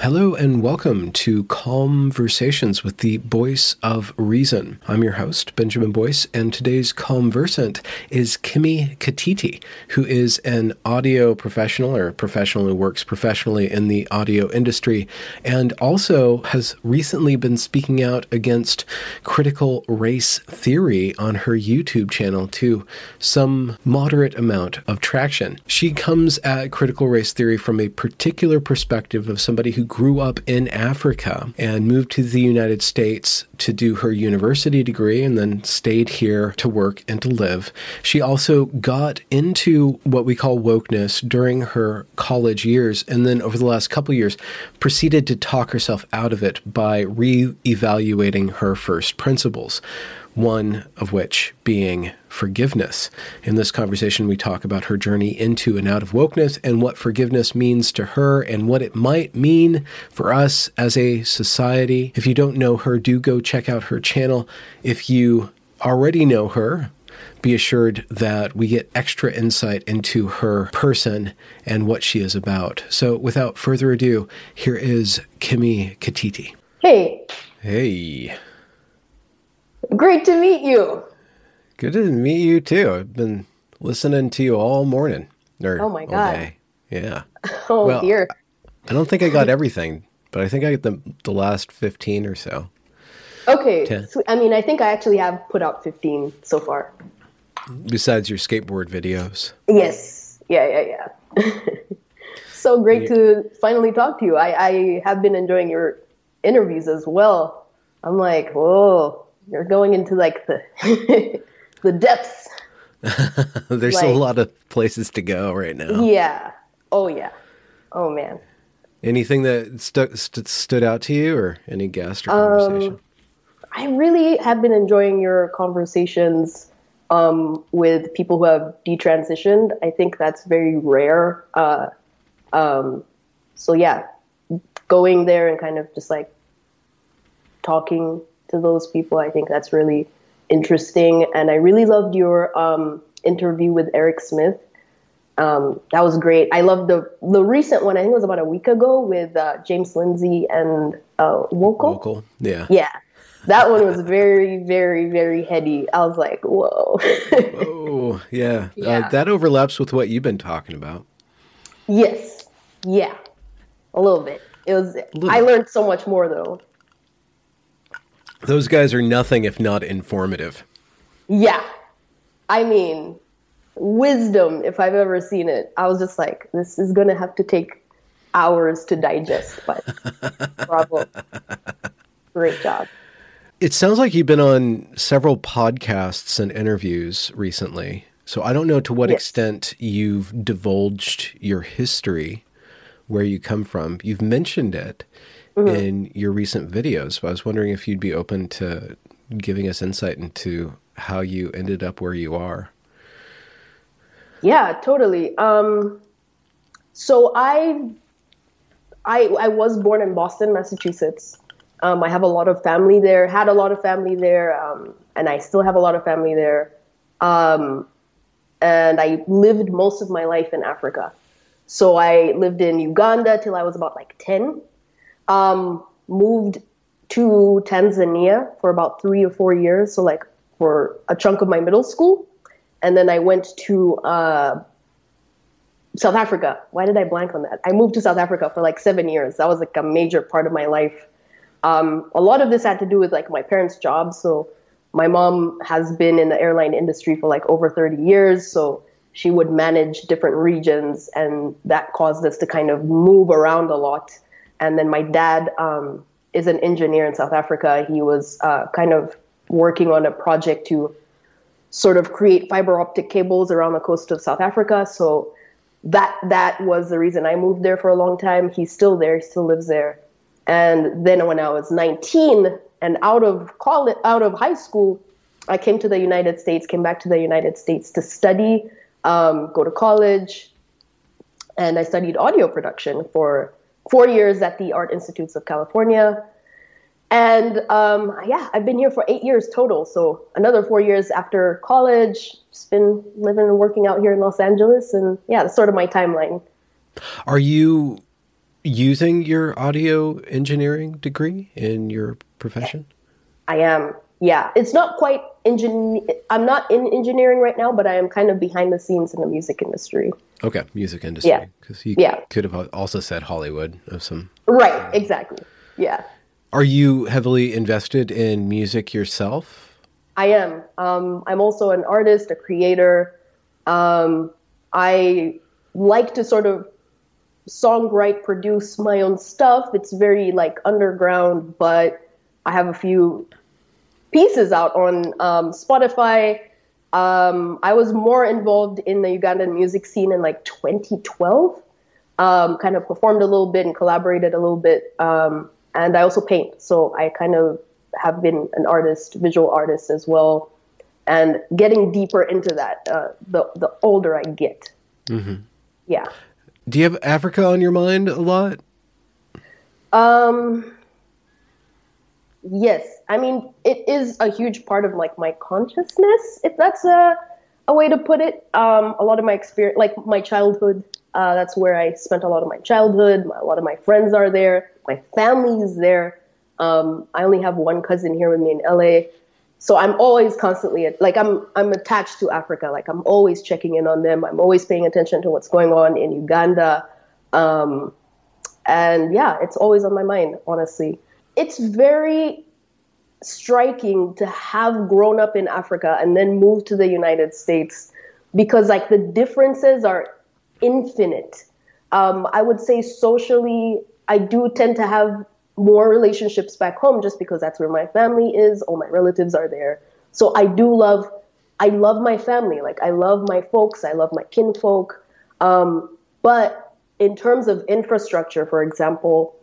Hello and welcome to Conversations with the Voice of Reason. I'm your host, Benjamin Boyce, and today's conversant is Kimi Katiti, who is an audio professional or professional who works professionally in the audio industry and also has recently been speaking out against critical race theory on her YouTube channel to some moderate amount of traction. She comes at critical race theory from a particular perspective of somebody who grew up in Africa and moved to the United States to do her university degree and then stayed here to work and to live. She also got into what we call wokeness during her college years and then over the last couple years proceeded to talk herself out of it by re-evaluating her first principles one of which being forgiveness. In this conversation, we talk about her journey into and out of wokeness and what forgiveness means to her and what it might mean for us as a society. If you don't know her, do go check out her channel. If you already know her, be assured that we get extra insight into her person and what she is about. So, without further ado, here is Kimi Katiti. Hey. Hey. Great to meet you. Good to meet you too. I've been listening to you all morning. Or oh my god! Day. Yeah. oh well, dear. I don't think I got everything, but I think I got the the last fifteen or so. Okay. So, I mean, I think I actually have put out fifteen so far. Besides your skateboard videos. Yes. Yeah. Yeah. Yeah. so great yeah. to finally talk to you. I, I have been enjoying your interviews as well. I'm like, whoa, you're going into like the the depths. There's like, a lot of places to go right now. Yeah. Oh yeah. Oh man. Anything that stu- st- stood out to you, or any guest or conversation? Um, I really have been enjoying your conversations um, with people who have detransitioned. I think that's very rare. Uh, um, so yeah, going there and kind of just like talking to those people. I think that's really interesting. And I really loved your um, interview with Eric Smith. Um, that was great. I loved the the recent one. I think it was about a week ago with uh, James Lindsay and uh. Woko, yeah, yeah. That one was very, very, very heady. I was like, whoa. oh, yeah. yeah. Uh, that overlaps with what you've been talking about. Yes. Yeah. A little bit. It was. I learned so much more though. Those guys are nothing if not informative. Yeah. I mean, wisdom, if I've ever seen it. I was just like, this is going to have to take hours to digest, but bravo. Great job. It sounds like you've been on several podcasts and interviews recently. So I don't know to what yes. extent you've divulged your history, where you come from. You've mentioned it mm-hmm. in your recent videos. But I was wondering if you'd be open to giving us insight into how you ended up where you are. Yeah, totally. Um, so I, I, I was born in Boston, Massachusetts. Um, I have a lot of family there. Had a lot of family there, um, and I still have a lot of family there. Um, and I lived most of my life in Africa. So I lived in Uganda till I was about like ten, um, moved to Tanzania for about three or four years, so like for a chunk of my middle school, and then I went to uh, South Africa. Why did I blank on that? I moved to South Africa for like seven years. That was like a major part of my life. Um, a lot of this had to do with like my parents' jobs. So my mom has been in the airline industry for like over 30 years. So she would manage different regions, and that caused us to kind of move around a lot. And then my dad um, is an engineer in South Africa. He was uh, kind of working on a project to sort of create fiber optic cables around the coast of South Africa. So that that was the reason I moved there for a long time. He's still there. He still lives there. And then when I was 19 and out of college, out of high school, I came to the United States, came back to the United States to study, um, go to college, and I studied audio production for four years at the Art Institutes of California. And um, yeah, I've been here for eight years total. So another four years after college, just been living and working out here in Los Angeles. And yeah, that's sort of my timeline. Are you using your audio engineering degree in your profession? I am. Yeah, it's not quite engine. I'm not in engineering right now, but I am kind of behind the scenes in the music industry. Okay, music industry. Yeah, because you yeah. could have also said Hollywood of some. Right. Exactly. Yeah. Are you heavily invested in music yourself? I am. Um, I'm also an artist, a creator. Um, I like to sort of songwrite, produce my own stuff. It's very like underground, but I have a few pieces out on um, Spotify. Um, I was more involved in the Ugandan music scene in like 2012. Um, kind of performed a little bit and collaborated a little bit. Um, and I also paint, so I kind of have been an artist, visual artist as well, and getting deeper into that uh, the the older I get. Mm-hmm. Yeah. Do you have Africa on your mind a lot? Um. Yes, I mean it is a huge part of like my consciousness, if that's a a way to put it. Um, a lot of my experience, like my childhood, uh, that's where I spent a lot of my childhood. A lot of my friends are there. My family is there. Um, I only have one cousin here with me in LA, so I'm always constantly like I'm I'm attached to Africa. Like I'm always checking in on them. I'm always paying attention to what's going on in Uganda, um, and yeah, it's always on my mind. Honestly, it's very striking to have grown up in Africa and then move to the United States because like the differences are infinite. Um, I would say socially, I do tend to have more relationships back home just because that's where my family is. All my relatives are there. So I do love, I love my family. Like I love my folks. I love my kinfolk. Um, but in terms of infrastructure, for example,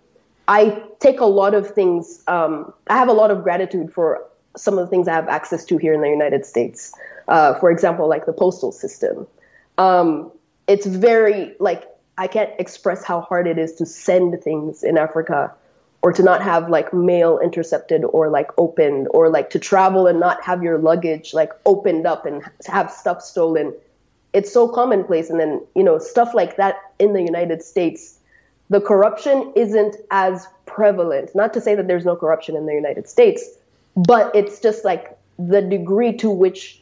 I take a lot of things. Um, I have a lot of gratitude for some of the things I have access to here in the United States. Uh, for example, like the postal system. Um, it's very like I can't express how hard it is to send things in Africa or to not have like mail intercepted or like opened or like to travel and not have your luggage like opened up and have stuff stolen. It's so commonplace. And then, you know, stuff like that in the United States, the corruption isn't as prevalent. Not to say that there's no corruption in the United States, but it's just like the degree to which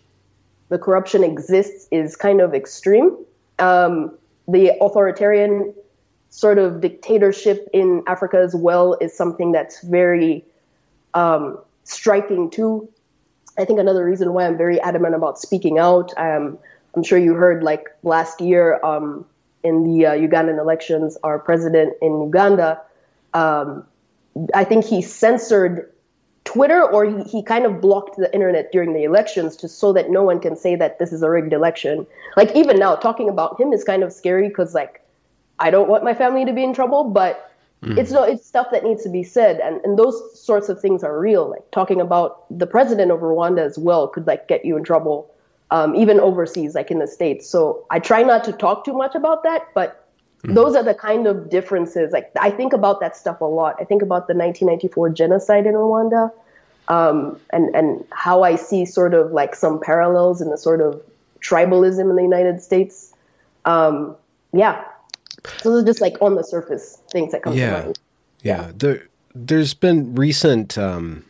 the corruption exists is kind of extreme. Um, the authoritarian sort of dictatorship in Africa as well is something that's very um, striking too. I think another reason why I'm very adamant about speaking out. Um, I'm sure you heard like last year um, in the uh, Ugandan elections, our president in Uganda, um, I think he censored Twitter or he, he kind of blocked the internet during the elections just so that no one can say that this is a rigged election. Like even now, talking about him is kind of scary because like I don't want my family to be in trouble, but mm. it's no it's stuff that needs to be said and, and those sorts of things are real. Like talking about the president of Rwanda as well could like get you in trouble. Um, even overseas, like in the States. So I try not to talk too much about that, but Mm-hmm. Those are the kind of differences. Like I think about that stuff a lot. I think about the 1994 genocide in Rwanda, um, and and how I see sort of like some parallels in the sort of tribalism in the United States. Um, yeah, so those are just like on the surface things that come yeah. to mind. Yeah, yeah. There, there's been recent. Um,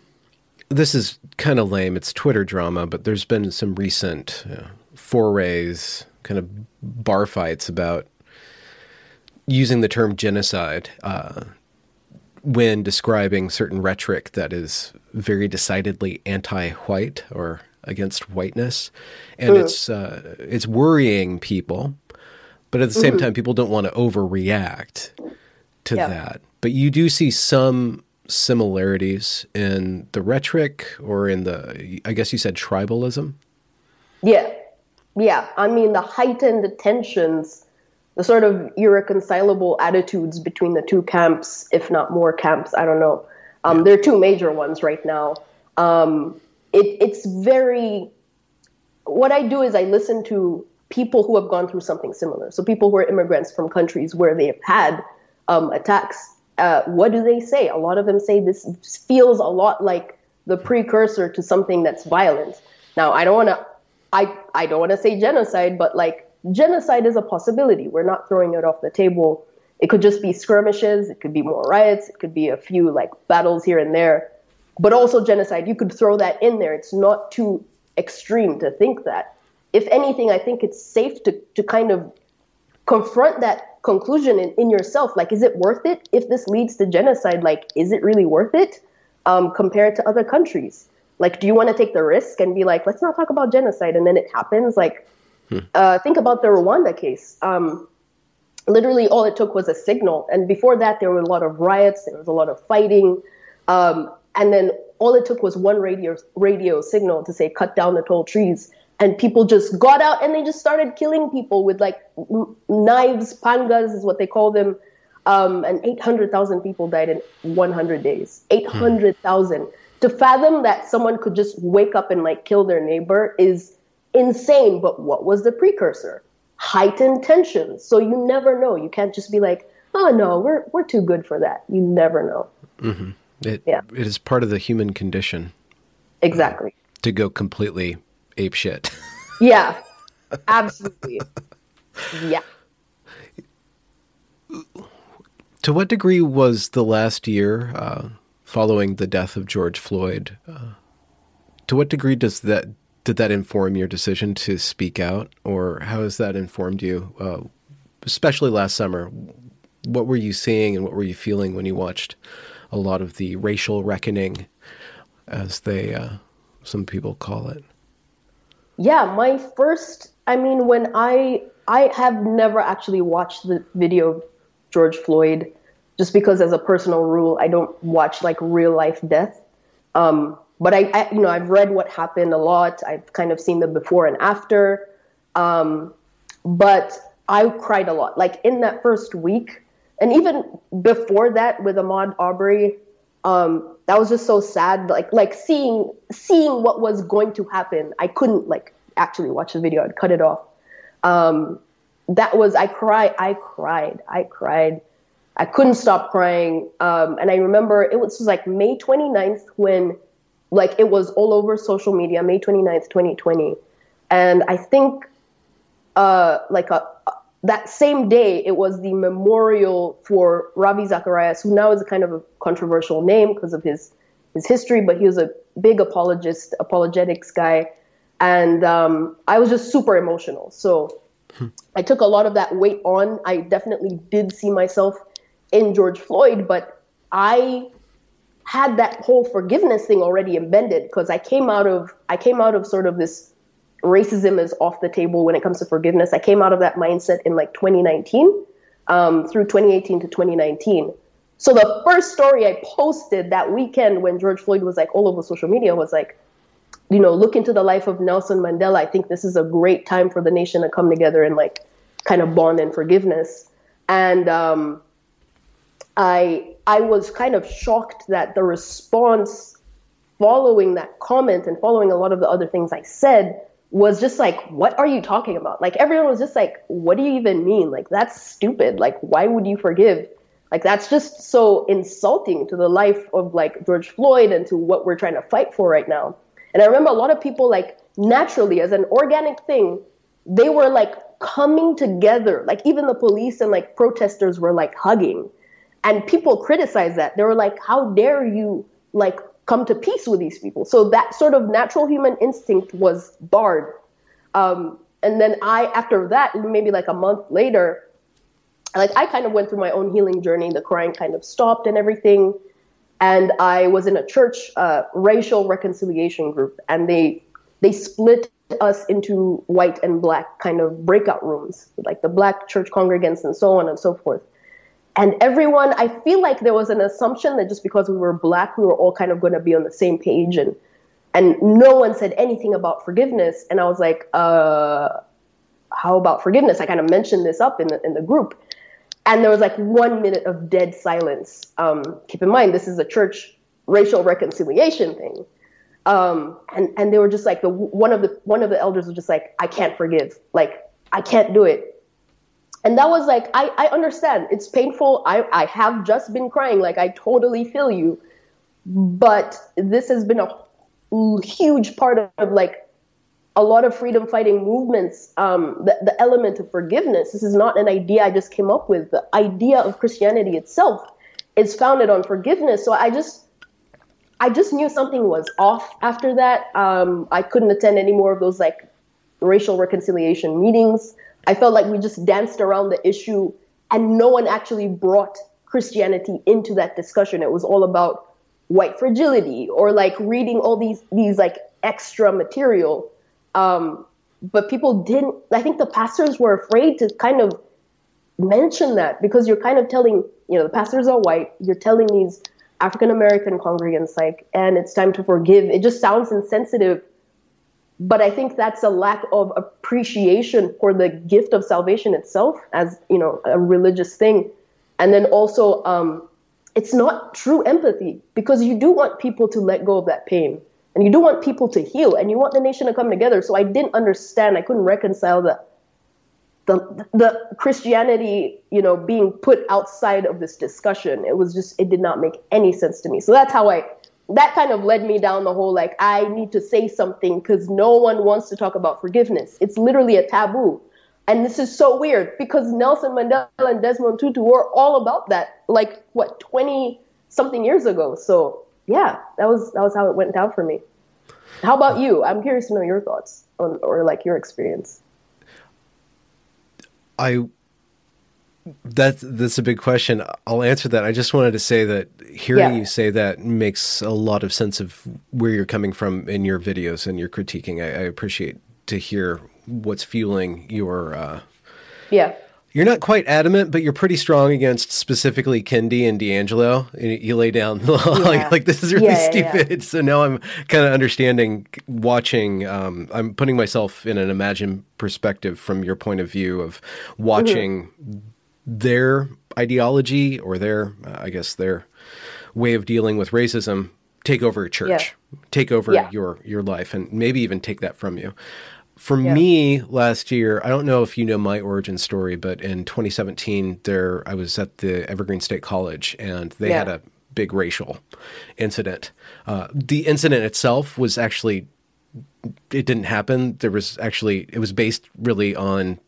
this is kind of lame. It's Twitter drama, but there's been some recent uh, forays, kind of bar fights about using the term genocide uh, when describing certain rhetoric that is very decidedly anti-white or against whiteness, and mm. it's uh, it's worrying people. But at the same mm-hmm. time, people don't want to overreact to yeah. that. But you do see some similarities in the rhetoric or in the, I guess you said tribalism. Yeah, yeah. I mean, the heightened tensions the sort of irreconcilable attitudes between the two camps, if not more camps. I don't know. Um, yeah. There are two major ones right now. Um, it, it's very. What I do is I listen to people who have gone through something similar. So people who are immigrants from countries where they have had um, attacks. Uh, what do they say? A lot of them say this feels a lot like the precursor to something that's violent. Now, I don't want to. I, I don't want to say genocide, but like genocide is a possibility. We're not throwing it off the table. It could just be skirmishes, it could be more riots, it could be a few like battles here and there. But also genocide, you could throw that in there. It's not too extreme to think that. If anything, I think it's safe to, to kind of confront that conclusion in, in yourself. Like, is it worth it? If this leads to genocide, like, is it really worth it um, compared to other countries? Like, do you want to take the risk and be like, let's not talk about genocide, and then it happens? Like, Hmm. Uh, think about the Rwanda case. Um, literally, all it took was a signal, and before that, there were a lot of riots. There was a lot of fighting, um, and then all it took was one radio radio signal to say cut down the tall trees, and people just got out and they just started killing people with like knives, pangas is what they call them. Um, and 800,000 people died in 100 days. 800,000. Hmm. To fathom that someone could just wake up and like kill their neighbor is insane. But what was the precursor? Heightened tensions. So you never know. You can't just be like, oh no, we're we're too good for that. You never know. Mm-hmm. It, yeah. it is part of the human condition. Exactly. Uh, to go completely ape shit. yeah, absolutely. yeah. To what degree was the last year uh, following the death of George Floyd? Uh, to what degree does that did that inform your decision to speak out, or how has that informed you, uh, especially last summer? What were you seeing and what were you feeling when you watched a lot of the racial reckoning, as they uh, some people call it? Yeah, my first. I mean, when I I have never actually watched the video of George Floyd, just because as a personal rule, I don't watch like real life death. Um, but I, I, you know, I've read what happened a lot. I've kind of seen the before and after. Um, but I cried a lot. Like in that first week, and even before that with Ahmaud Arbery, um, that was just so sad. Like like seeing seeing what was going to happen. I couldn't like actually watch the video. I'd cut it off. Um, that was I cried. I cried. I cried. I couldn't stop crying. Um, and I remember it was, it was like May 29th when like it was all over social media, May 29th, 2020. And I think uh, like a, that same day, it was the memorial for Ravi Zacharias, who now is a kind of a controversial name because of his his history, but he was a big apologist, apologetics guy, and um, I was just super emotional. So hmm. I took a lot of that weight on. I definitely did see myself in George Floyd, but I had that whole forgiveness thing already embedded because I came out of I came out of sort of this racism is off the table when it comes to forgiveness. I came out of that mindset in like 2019 um, through 2018 to 2019. So the first story I posted that weekend when George Floyd was like all over social media was like, you know, look into the life of Nelson Mandela. I think this is a great time for the nation to come together and like kind of bond in forgiveness. And um, I I was kind of shocked that the response following that comment and following a lot of the other things I said was just like, what are you talking about? Like everyone was just like, what do you even mean? Like that's stupid. Like why would you forgive? Like that's just so insulting to the life of like George Floyd and to what we're trying to fight for right now. And I remember a lot of people like naturally as an organic thing, they were like coming together. Like even the police and like protesters were like hugging and people criticized that they were like how dare you like come to peace with these people. So that sort of natural human instinct was barred. Um, and then i after that maybe like a month later like i kind of went through my own healing journey. The crying kind of stopped and everything. And i was in a church uh, racial reconciliation group and they they split us into white and black kind of breakout rooms like the black church congregants and so on and so forth and everyone i feel like there was an assumption that just because we were black we were all kind of going to be on the same page. And and no one said anything about forgiveness. And i was like uh how about forgiveness? I kind of mentioned this up in the in the group, and there was like one minute of dead silence. Um, keep in mind, this is a church racial reconciliation thing, um, and and they were just like the one of the one of the elders was just like, I can't forgive, like I can't do it, and that was like I I understand it's painful. I I have just been crying, like I totally feel you, but this has been a huge part of, like a lot of freedom fighting movements, um, the, the element of forgiveness. This is not an idea I just came up with. The idea of Christianity itself is founded on forgiveness. So I just, I just knew something was off after that. Um, I couldn't attend any more of those like racial reconciliation meetings. I felt like we just danced around the issue and no one actually brought Christianity into that discussion. It was all about white fragility or like reading all these, these like extra material um, but people didn't, I think the pastors were afraid to kind of mention that because you're kind of telling, you know, the pastors are white, you're telling these African American congregants, like, and it's time to forgive. It just sounds insensitive. But I think that's a lack of appreciation for the gift of salvation itself as, you know, a religious thing. And then also, um, it's not true empathy because you do want people to let go of that pain and you do want people to heal and you want the nation to come together. So i didn't understand i couldn't reconcile the the the christianity you know being put outside of this discussion. It was just it did not make any sense to me. So that's how i that kind of led me down the whole like i need to say something because no one wants to talk about forgiveness it's literally a taboo and this is so weird because nelson mandela and desmond tutu were all about that like what 20 something years ago so yeah, that was that was how it went down for me. How about you? I'm curious to know your thoughts on or like your experience. I that's that's a big question. I'll answer that. I just wanted to say that hearing yeah. you say that makes a lot of sense of where you're coming from in your videos and your critiquing. I, I appreciate to hear what's fueling your uh, yeah you're not quite adamant, but you're pretty strong against specifically Kendi and DiAngelo. You lay down like, yeah. like this is really yeah, stupid. So now I'm kind of understanding, watching. Um, I'm putting myself in an imagined perspective from your point of view of watching mm-hmm. Their ideology or their, uh, I guess, their way of dealing with racism take over a church, take over your your life, and maybe even take that from you. For yeah. me, last year, I don't know if you know my origin story, but in 2017, there I was at the Evergreen State College, and they yeah. had a big racial incident. Uh, the incident itself was actually it didn't happen. There was actually it was based really on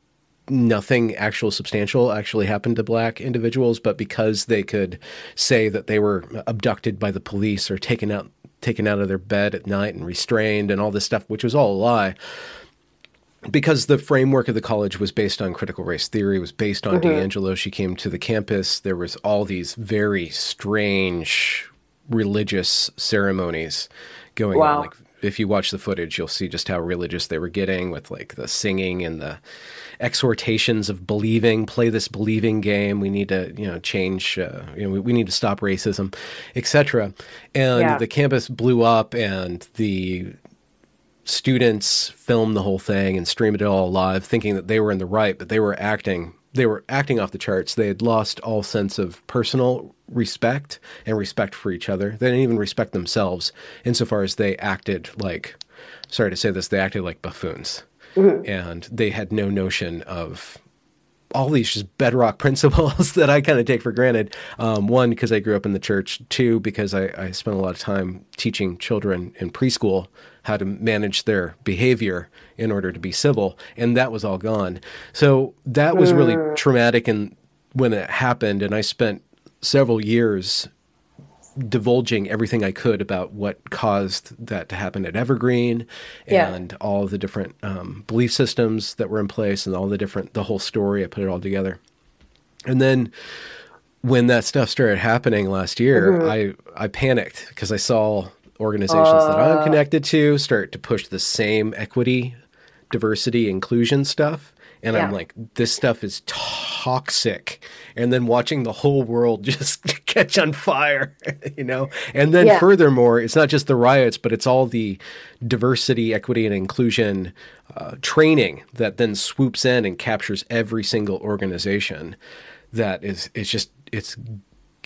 nothing actual substantial actually happened to black individuals, but because they could say that they were abducted by the police or taken out taken out of their bed at night and restrained and all this stuff, which was all a lie because the framework of the college was based on critical race theory, was based on mm-hmm. DiAngelo. She came to the campus. There was all these very strange religious ceremonies going wow. on. Like if you watch the footage, you'll see just how religious they were getting with like the singing and the exhortations of believing. Play this believing game. We need to, you know, change. Uh, you know, we, we, need to stop racism, etc. And yeah. the campus blew up, and the students film the whole thing and stream it all live, thinking that they were in the right, but they were acting they were acting off the charts. They had lost all sense of personal respect and respect for each other. They didn't even respect themselves insofar as they acted like sorry to say this, they acted like buffoons. Mm-hmm. And they had no notion of all these just bedrock principles that I kind of take for granted. Um, one, because I grew up in the church. Two, because I, I spent a lot of time teaching children in preschool how to manage their behavior in order to be civil, and that was all gone. So that was really mm. traumatic, and when it happened, and I spent several years divulging everything I could about what caused that to happen at Evergreen and yeah. all the different um, belief systems that were in place and all the different the whole story. I put it all together, and then when that stuff started happening last year, mm-hmm. I I panicked because I saw organizations uh, that I'm uh. connected to start to push the same equity, diversity, inclusion stuff, and yeah. I'm like, this stuff is. Toxic and then watching the whole world just catch on fire you know and then Yeah. furthermore it's not just the riots but it's all the diversity equity and inclusion uh, training that then swoops in and captures every single organization that is it's just it's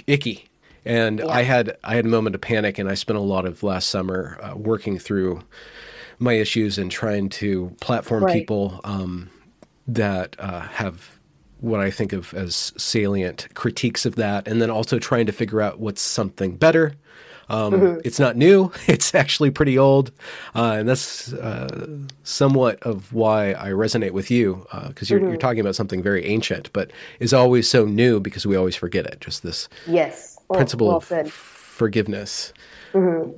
icky and i had i had a moment of panic and i spent a lot of last summer uh, working through my issues and trying to platform Right. people um, that uh, have what I think of as salient critiques of that, and then also trying to figure out what's something better. Um, Mm-hmm. It's not new; it's actually pretty old, uh, and that's uh, somewhat of why I resonate with you because you're, Mm-hmm. you're talking about something very ancient, but is always so new because we always forget it. Just this Yes. Principle well of forgiveness. Mm-hmm.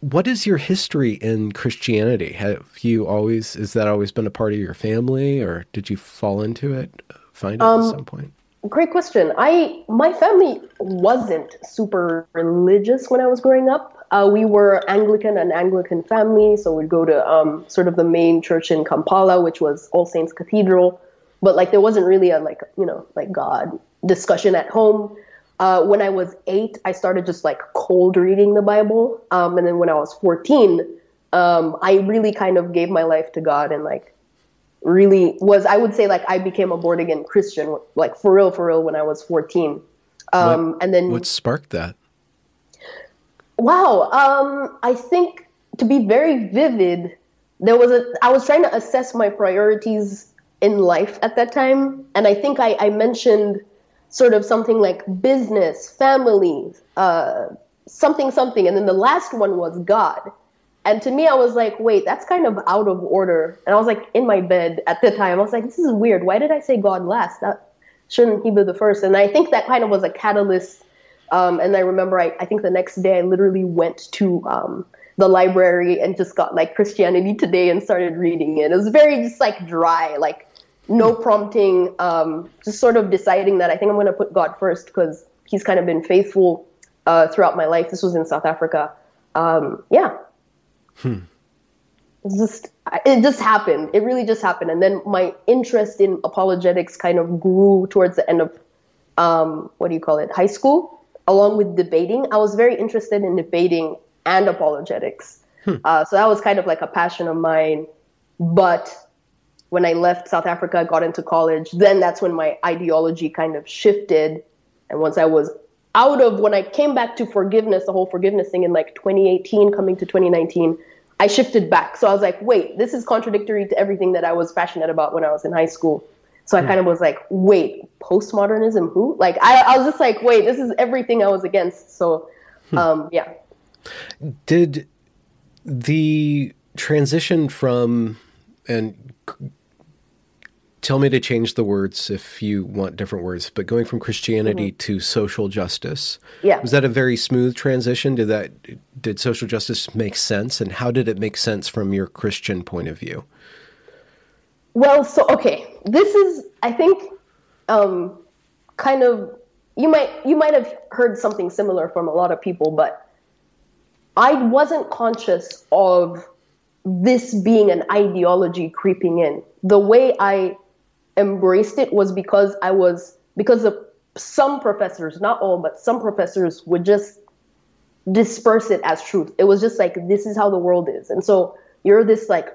What is your history in Christianity? Have you always is that always been a part of your family, or did you fall into it, find it Um, at some point? Great question. I my family wasn't super religious when I was growing up. Uh, we were Anglican, and Anglican family, so we'd go to um, sort of the main church in Kampala, which was All Saints Cathedral. But like, there wasn't really a like you know like God discussion at home. Uh, when I was eight, I started just like cold reading the Bible, um, and then when I was fourteen, um, I really kind of gave my life to God and like really was I would say like I became a born again Christian like for real for real when I was 14. Um What- and then What sparked that? wow, um I think to be very vivid there was a I was trying to assess my priorities in life at that time and I think I I mentioned sort of something like business, family, uh something something and then the last one was God. And to me, I was like, wait, that's kind of out of order. And I was like in my bed at the time. I was like, this is weird. Why did I say God last? That shouldn't he be the first? And I think that kind of was a catalyst. Um, and I remember, I, I think the next day I literally went to um, the library and just got like Christianity Today and started reading it. It was very just like dry, like no prompting, um, just sort of deciding that I think I'm going to put God first because he's kind of been faithful uh, throughout my life. This was in South Africa. Um, yeah, it's just it just happened. It really just happened, and then my interest in apologetics kind of grew towards the end of um, what do you call it, high school, along with debating. I was very interested in debating and apologetics, uh, so that was kind of like a passion of mine. But when I left South Africa, got into college, then that's when my ideology kind of shifted. And once I was out of when I came back to forgiveness, the whole forgiveness thing in like 2018, coming to 2019, I shifted back. So I was like, wait, this is contradictory to everything that I was passionate about when I was in high school. So I kind of was like, wait, postmodernism, who? Like, I, I was just like, wait, this is everything I was against. So, um, yeah. Did the transition from and tell me to change the words if you want different words, but going from Christianity to social justice. Mm-hmm. Yeah. Was that a very smooth transition? Did that did social justice make sense and how did it make sense from your Christian point of view? Well, so okay, this is I think um, kind of you might you might have heard something similar from a lot of people, but I wasn't conscious of this being an ideology creeping in. The way I embraced it was because I was because of some professors, not all, but some professors would just disperse it as truth. It was just like this is how the world is. And so you're this like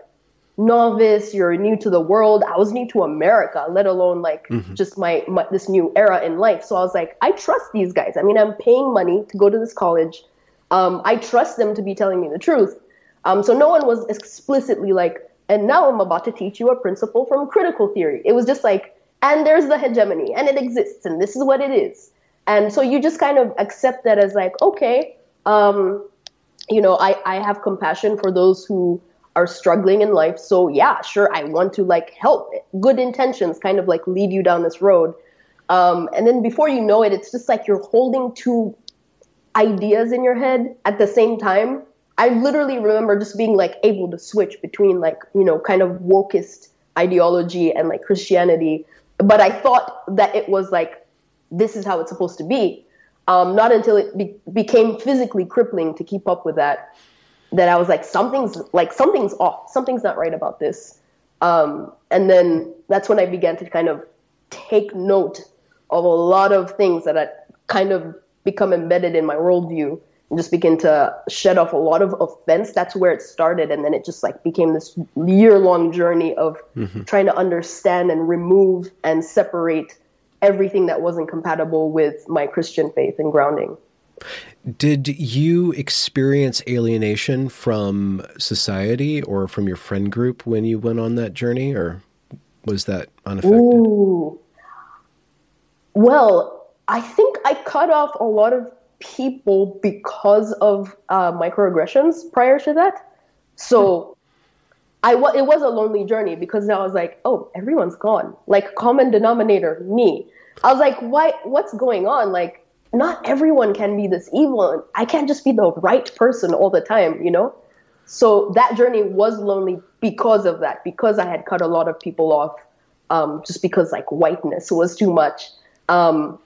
novice, you're new to the world. I was new to America, let alone like just my, my this new era in life. So I was like, I trust these guys. I mean, I'm paying money to go to this college. Um, I trust them to be telling me the truth. Um, so no one was explicitly like, and now I'm about to teach you a principle from critical theory. It was just like, and there's the hegemony, and it exists, and this is what it is. And so you just kind of accept that as like, okay, um, you know, I, I have compassion for those who are struggling in life. So yeah, sure, I want to like help. Good intentions kind of like lead you down this road. Um, and then before you know it, it's just like you're holding two ideas in your head at the same time. I literally remember just being like able to switch between like, you know, kind of wokest ideology and like Christianity. But I thought that it was like, this is how it's supposed to be. Um, not until it be- became physically crippling to keep up with that, that I was like, something's like, something's off. Something's not right about this. Um, and then that's when I began to kind of take note of a lot of things that had kind of become embedded in my worldview just begin to shed off a lot of offense. That's where it started. And then it just like became this year long journey of mm-hmm. trying to understand and remove and separate everything that wasn't compatible with my Christian faith and grounding. Did you experience alienation from society or from your friend group when you went on that journey, or was that unaffected? Ooh. Well, I think I cut off a lot of people because of uh, microaggressions prior to that. So I w- it was a lonely journey because I was like, oh, everyone's gone. Like common denominator, me. I was like, why? What's going on? Like, not everyone can be this evil. I can't just be the right person all the time, you know. So that journey was lonely because of that, because I had cut a lot of people off, um, just because like whiteness was too much. Um,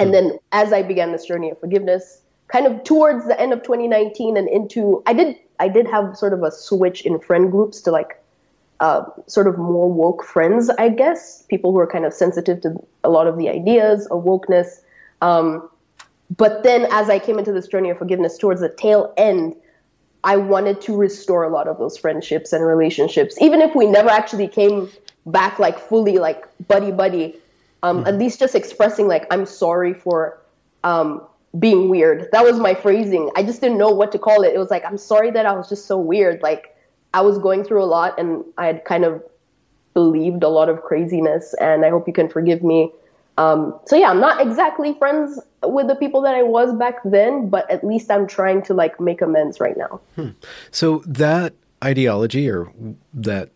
and then as I began this journey of forgiveness, kind of towards the end of 2019 and into, I did I did have sort of a switch in friend groups to like uh, sort of more woke friends, I guess, people who are kind of sensitive to a lot of the ideas of wokeness. Um, but then as I came into this journey of forgiveness towards the tail end, I wanted to restore a lot of those friendships and relationships, even if we never actually came back like fully like buddy buddy um, mm-hmm. at least just expressing like i'm sorry for um, being weird. That was my phrasing. I just didn't know what to call it. It was like i'm sorry that i was just so weird. Like i was going through a lot and i had kind of believed a lot of craziness and i hope you can forgive me. Um, so yeah i'm not exactly friends with the people that i was back then but at least i'm trying to like make amends right now. Hmm. so that ideology or that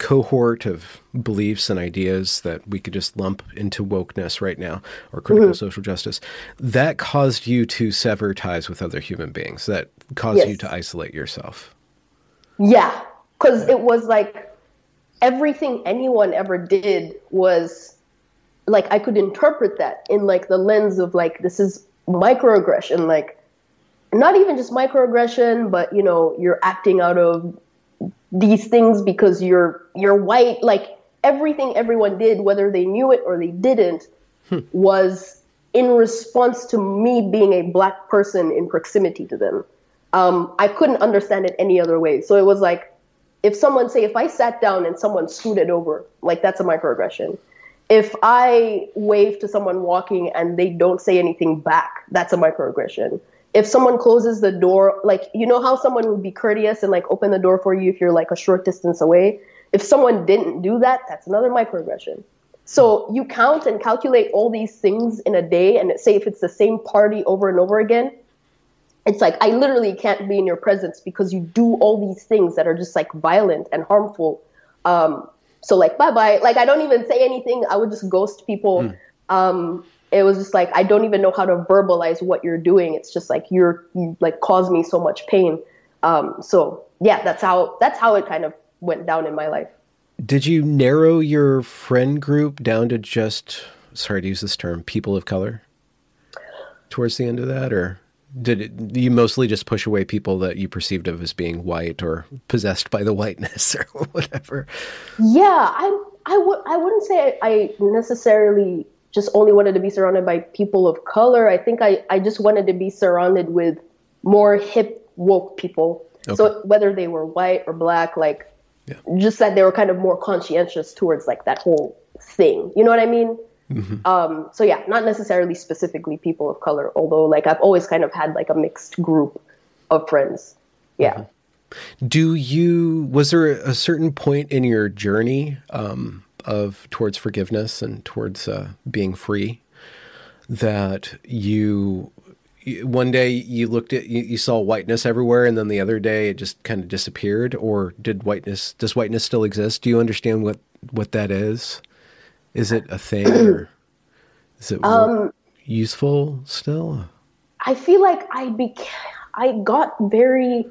cohort of beliefs and ideas that we could just lump into wokeness right now or critical mm-hmm. social justice that caused you to sever ties with other human beings that caused yes. you to isolate yourself yeah because it was like everything anyone ever did was like i could interpret that in like the lens of like this is microaggression like not even just microaggression but you know you're acting out of these things because you're you're white. Like everything everyone did whether they knew it or they didn't hmm. was in response to me being a black person in proximity to them. Um, i couldn't understand it any other way. So it was like if someone say if i sat down and someone scooted over like that's a microaggression. If i wave to someone walking and they don't say anything back that's a microaggression if someone closes the door, like you know how someone would be courteous and like open the door for you if you're like a short distance away. If someone didn't do that, that's another microaggression. So you count and calculate all these things in a day, and say if it's the same party over and over again, it's like I literally can't be in your presence because you do all these things that are just like violent and harmful. Um, so like bye bye. Like I don't even say anything. I would just ghost people. Mm. Um, it was just like I don't even know how to verbalize what you're doing. It's just like you're you like caused me so much pain. Um, so yeah, that's how that's how it kind of went down in my life. Did you narrow your friend group down to just sorry to use this term, people of color? Towards the end of that, or did it, you mostly just push away people that you perceived of as being white or possessed by the whiteness or whatever? Yeah, I I would I wouldn't say I necessarily just only wanted to be surrounded by people of color. I think I, I just wanted to be surrounded with more hip, woke people. Okay. So whether they were white or black, like yeah. just that they were kind of more conscientious towards like that whole thing. You know what I mean? Mm-hmm. Um, so yeah, not necessarily specifically people of color, although like I've always kind of had like a mixed group of friends. Yeah. Mm-hmm. Do you, was there a certain point in your journey, um, of towards forgiveness and towards uh, being free that you one day you looked at you, you, saw whiteness everywhere and then the other day it just kind of disappeared? Or did whiteness does whiteness still exist? Do you understand what what that is? Is it a thing or is it um, useful still? I feel like i became i got very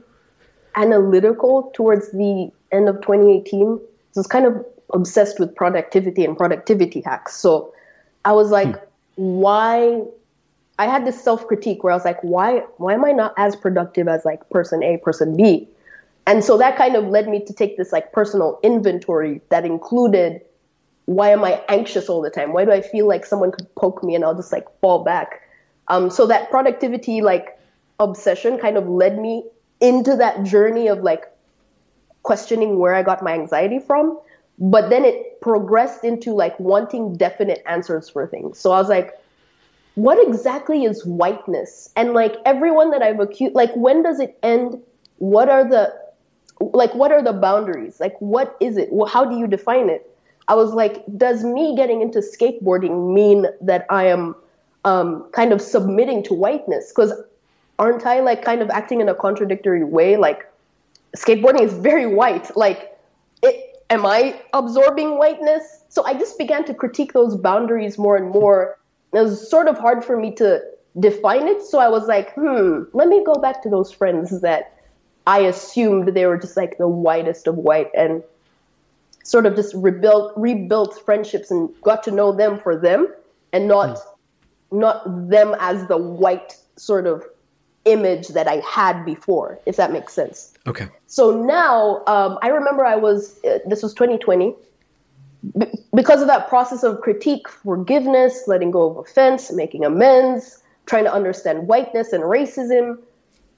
analytical towards the end of 2018 so it's kind of obsessed with productivity and productivity hacks. So I was like, hmm. why? I had this self critique where I was like, why? Why am I not as productive as like person A, person B? And so that kind of led me to take this like personal inventory that included why am I anxious all the time? Why do I feel like someone could poke me and I'll just like fall back? Um, so that productivity like obsession kind of led me into that journey of like questioning where I got my anxiety from. But then it progressed into like wanting definite answers for things. So I was like, what exactly is whiteness? And like everyone that I've accused, like when does it end? What are the like what are the boundaries? Like what is it? Well, how do you define it? I was like, does me getting into skateboarding mean that I am um, kind of submitting to whiteness? Because aren't I like kind of acting in a contradictory way? Like skateboarding is very white. Like, am I absorbing whiteness? So I just began to critique those boundaries more and more. It was sort of hard for me to define it. So I was like, hmm, let me go back to those friends that I assumed they were just like the whitest of white and sort of just rebuilt rebuilt friendships and got to know them for them and not mm. not them as the white sort of image that I had before, if that makes sense. Okay. So now um, I remember I was uh, this was 2020. B- because of that process of critique, forgiveness, letting go of offense, making amends, trying to understand whiteness and racism,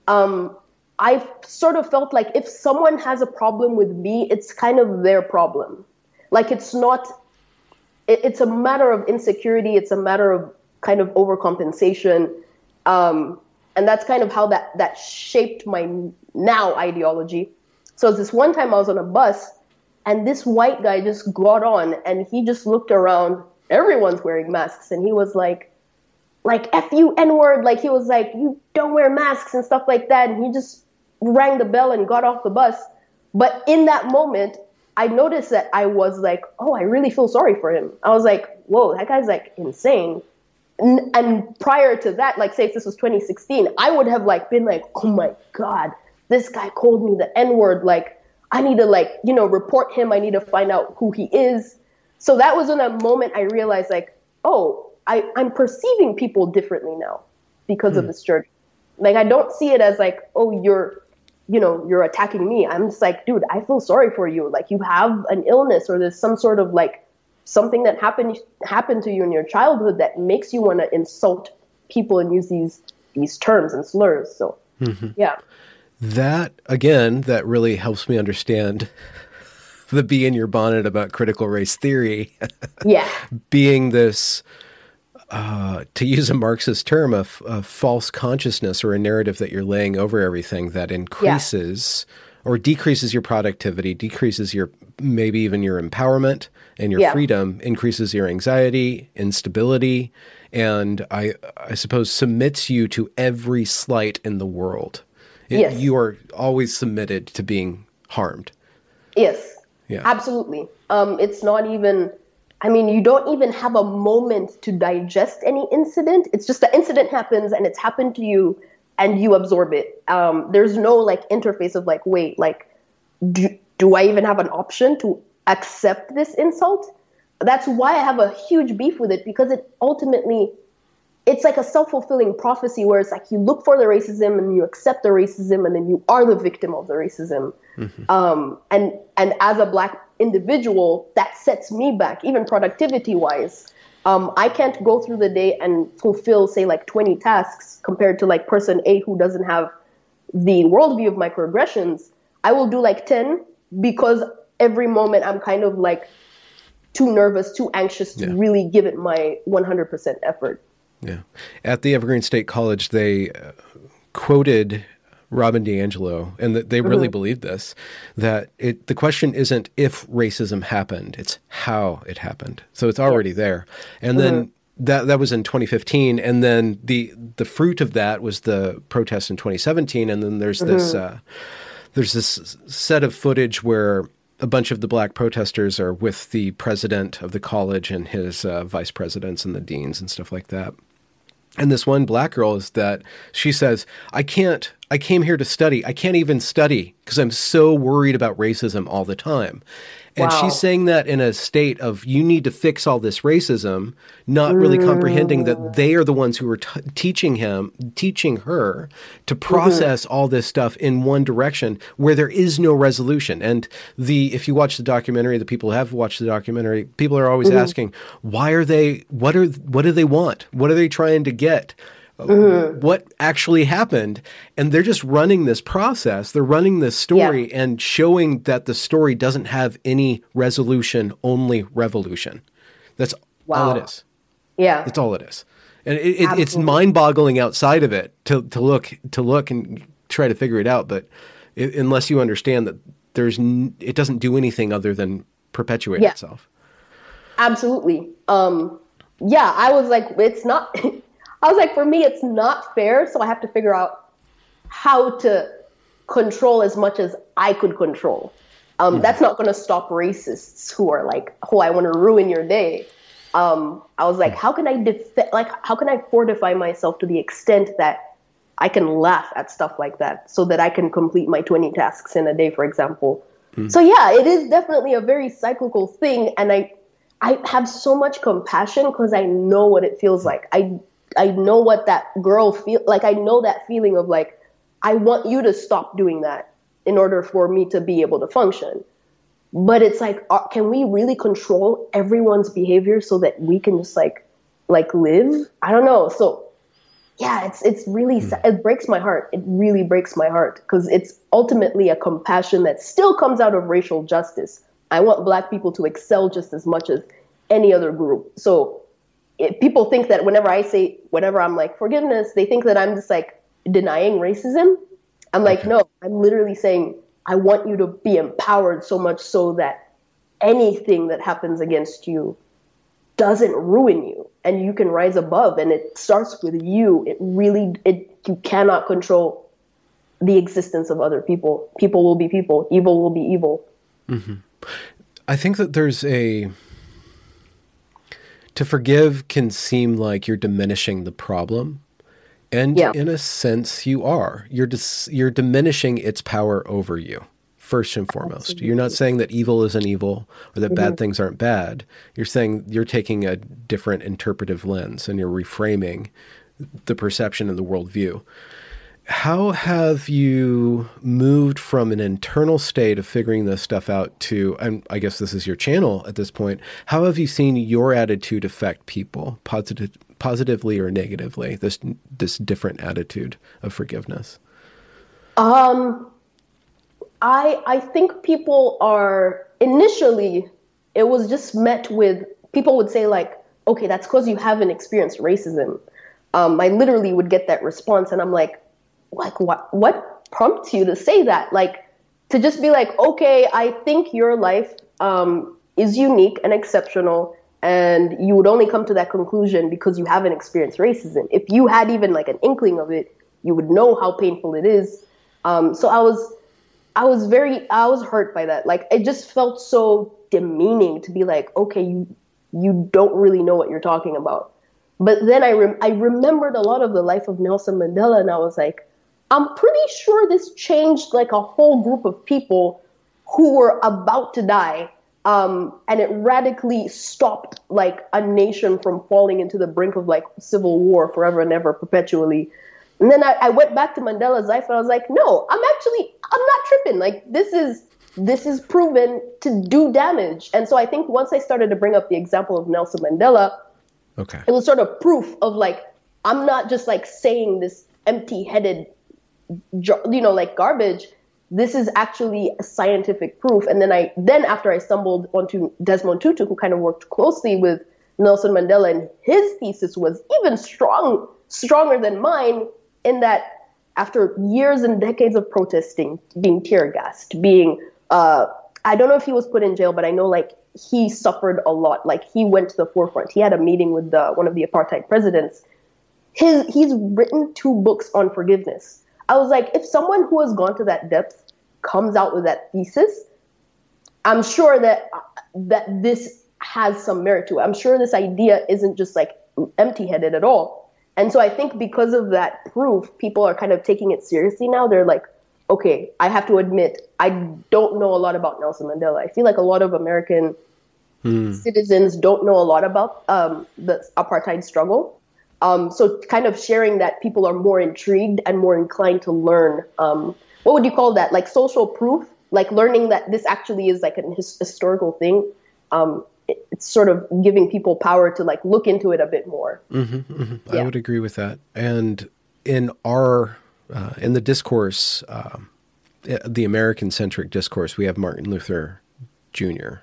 um, I sort of felt like if someone has a problem with me, it's kind of their problem. Like it's not, it, it's a matter of insecurity. It's a matter of kind of overcompensation. Um, and that's kind of how that, that shaped my now ideology. So this one time I was on a bus and this white guy just got on and he just looked around. Everyone's wearing masks. And he was like, like F you N word. Like he was like, you don't wear masks and stuff like that. And he just rang the bell and got off the bus. But in that moment, I noticed that I was like, oh, I really feel sorry for him. I was like, whoa, that guy's like insane. And, prior to that, like say if this was 2016, I would have like been like, oh my god, this guy called me the N word. Like I need to like you know report him. I need to find out who he is. So that was in a moment I realized like, oh, I, I'm perceiving people differently now because hmm. of this journey. Like I don't see it as like, oh, you're you know, you're attacking me. I'm just like, dude, I feel sorry for you. Like you have an illness or there's some sort of like something that happened happened to you in your childhood that makes you want to insult people and use these these terms and slurs. So mm-hmm. yeah. That again, that really helps me understand the bee in your bonnet about critical race theory. yeah. Being this uh, to use a Marxist term, a, false consciousness or a narrative that you're laying over everything that increases yeah. Or decreases your productivity, decreases your maybe even your empowerment and your yeah. freedom, increases your anxiety, instability, and I I suppose submits you to every slight in the world. It, yes. You are always submitted to being harmed. Yes. Yeah. Absolutely. Um, it's not even I mean, you don't even have a moment to digest any incident. It's just the incident happens and it's happened to you and you absorb it. Um, there's no like interface of like, wait, like, do, do I even have an option to accept this insult? That's why I have a huge beef with it because it ultimately it's like a self-fulfilling prophecy where it's like you look for the racism and you accept the racism and then you are the victim of the racism mm-hmm. um, and and as a black individual that sets me back even productivity wise um, i can't go through the day and fulfill say like 20 tasks compared to like person a who doesn't have the worldview of microaggressions i will do like 10 because every moment i'm kind of like too nervous too anxious to yeah. really give it my 100% effort yeah. At the Evergreen State College, they uh, quoted Robin DiAngelo, and they mm-hmm. really believed this that it, the question isn't if racism happened, it's how it happened. So it's already there. And mm-hmm. then that that was in 2015 and then the the fruit of that was the protest in 2017 and then there's mm-hmm. this uh, there's this set of footage where a bunch of the black protesters are with the president of the college and his uh, vice presidents and the deans and stuff like that and this one black girl is that she says, I can't I came here to study. I can't even study because I'm so worried about racism all the time. And Wow. she's saying that in a state of you need to fix all this racism, not really comprehending that mm. they are the ones who are t- teaching him, teaching her to process mm-hmm. all this stuff in one direction where there is no resolution. And the if you watch the documentary, the people who have watched the documentary, people are always mm-hmm. asking, why are they what are what do they want? What are they trying to get? What actually happened and they're just running this process they're running this story and showing that the story doesn't have any resolution only revolution that's all it is Yeah. that's all it is and it, it, it's mind-boggling outside of it to, to look to look and try to figure it out but i unless you understand that there's n- it doesn't do anything other than perpetuate Yeah. itself Absolutely. Um, yeah, I was like, it's not. I was like, for me, it's not fair. So I have to figure out how to control as much as I could control. Um, That's not going to stop racists who are like, oh, I want to ruin your day. Um, I was like, how can I def- like, how can I fortify myself to the extent that I can laugh at stuff like that, so that I can complete my 20 tasks in a day, for example. So yeah, it is definitely a very cyclical thing, and I I have so much compassion because I know what it feels like. I I know what that girl feel like. I know that feeling of like I want you to stop doing that in order for me to be able to function. But it's like, uh, can we really control everyone's behavior so that we can just like like live? I don't know. So yeah, it's it's really sa- it breaks my heart. It really breaks my heart because it's ultimately a compassion that still comes out of racial justice. I want black people to excel just as much as any other group. So it, people think that whenever I say whenever I'm like forgiveness, they think that I'm just like denying racism. I'm like, no, I'm literally saying I want you to be empowered so much so that anything that happens against you doesn't ruin you and you can rise above. And it starts with you. It really it you cannot control the existence of other people. People will be people. Evil will be evil. Mm-hmm. I think that there's a to forgive can seem like you're diminishing the problem. And Yeah. in a sense you are. You're dis- you're diminishing its power over you. First and foremost. You're not saying that evil isn't evil or that bad mm-hmm. things aren't bad. You're saying you're taking a different interpretive lens and you're reframing the perception and the worldview. How have you moved from an internal state of figuring this stuff out to, and I guess this is your channel at this point, how have you seen your attitude affect people positive, positively or negatively, this, this different attitude of forgiveness? um i i think people are initially it was just met with people would say like okay that's because you haven't experienced racism um, i literally would get that response and i'm like like what what prompts you to say that? Like to just be like okay i think your life um, is unique and exceptional and you would only come to that conclusion because you haven't experienced racism. If you had even like an inkling of it you would know how painful it is. Um, so i was i was very i was hurt by that. Like it just felt so demeaning to be like okay you you don't really know what you're talking about. But then I, rem- I remembered a lot of the life of Nelson Mandela, and I was like, I'm pretty sure this changed like a whole group of people who were about to die. Um, and it radically stopped like a nation from falling into the brink of like civil war forever and ever, perpetually. And then I, I went back to Mandela's life, and I was like, no, I'm actually, I'm not tripping. Like this is this is proven to do damage. And so I think once I started to bring up the example of Nelson Mandela, Okay. it was sort of proof of like I'm not just like saying this empty-headed, you know, like garbage. This is actually a scientific proof. And then I then after I stumbled onto Desmond Tutu, who kind of worked closely with Nelson Mandela, and his thesis was even strong, stronger than mine, in that after years and decades of protesting, being tear gassed, being uh, I don't know if he was put in jail, but I know like he suffered a lot. Like he went to the forefront. He had a meeting with the, one of the apartheid presidents. His he's written two books on forgiveness. I was like, if someone who has gone to that depth comes out with that thesis, I'm sure that that this has some merit to it. I'm sure this idea isn't just like empty-headed at all. And so I think because of that proof, people are kind of taking it seriously now. They're like, okay, I have to admit, I don't know a lot about Nelson Mandela. I feel like a lot of American hmm. citizens don't know a lot about um, the apartheid struggle. Um, so kind of sharing that people are more intrigued and more inclined to learn. Um, what would you call that? Like social proof, like learning that this actually is like an his- historical thing. Um, it, it's sort of giving people power to like look into it a bit more. Mm-hmm, mm-hmm. Yeah. I would agree with that. And in our uh, in the discourse, uh, the American centric discourse, we have Martin Luther Jr.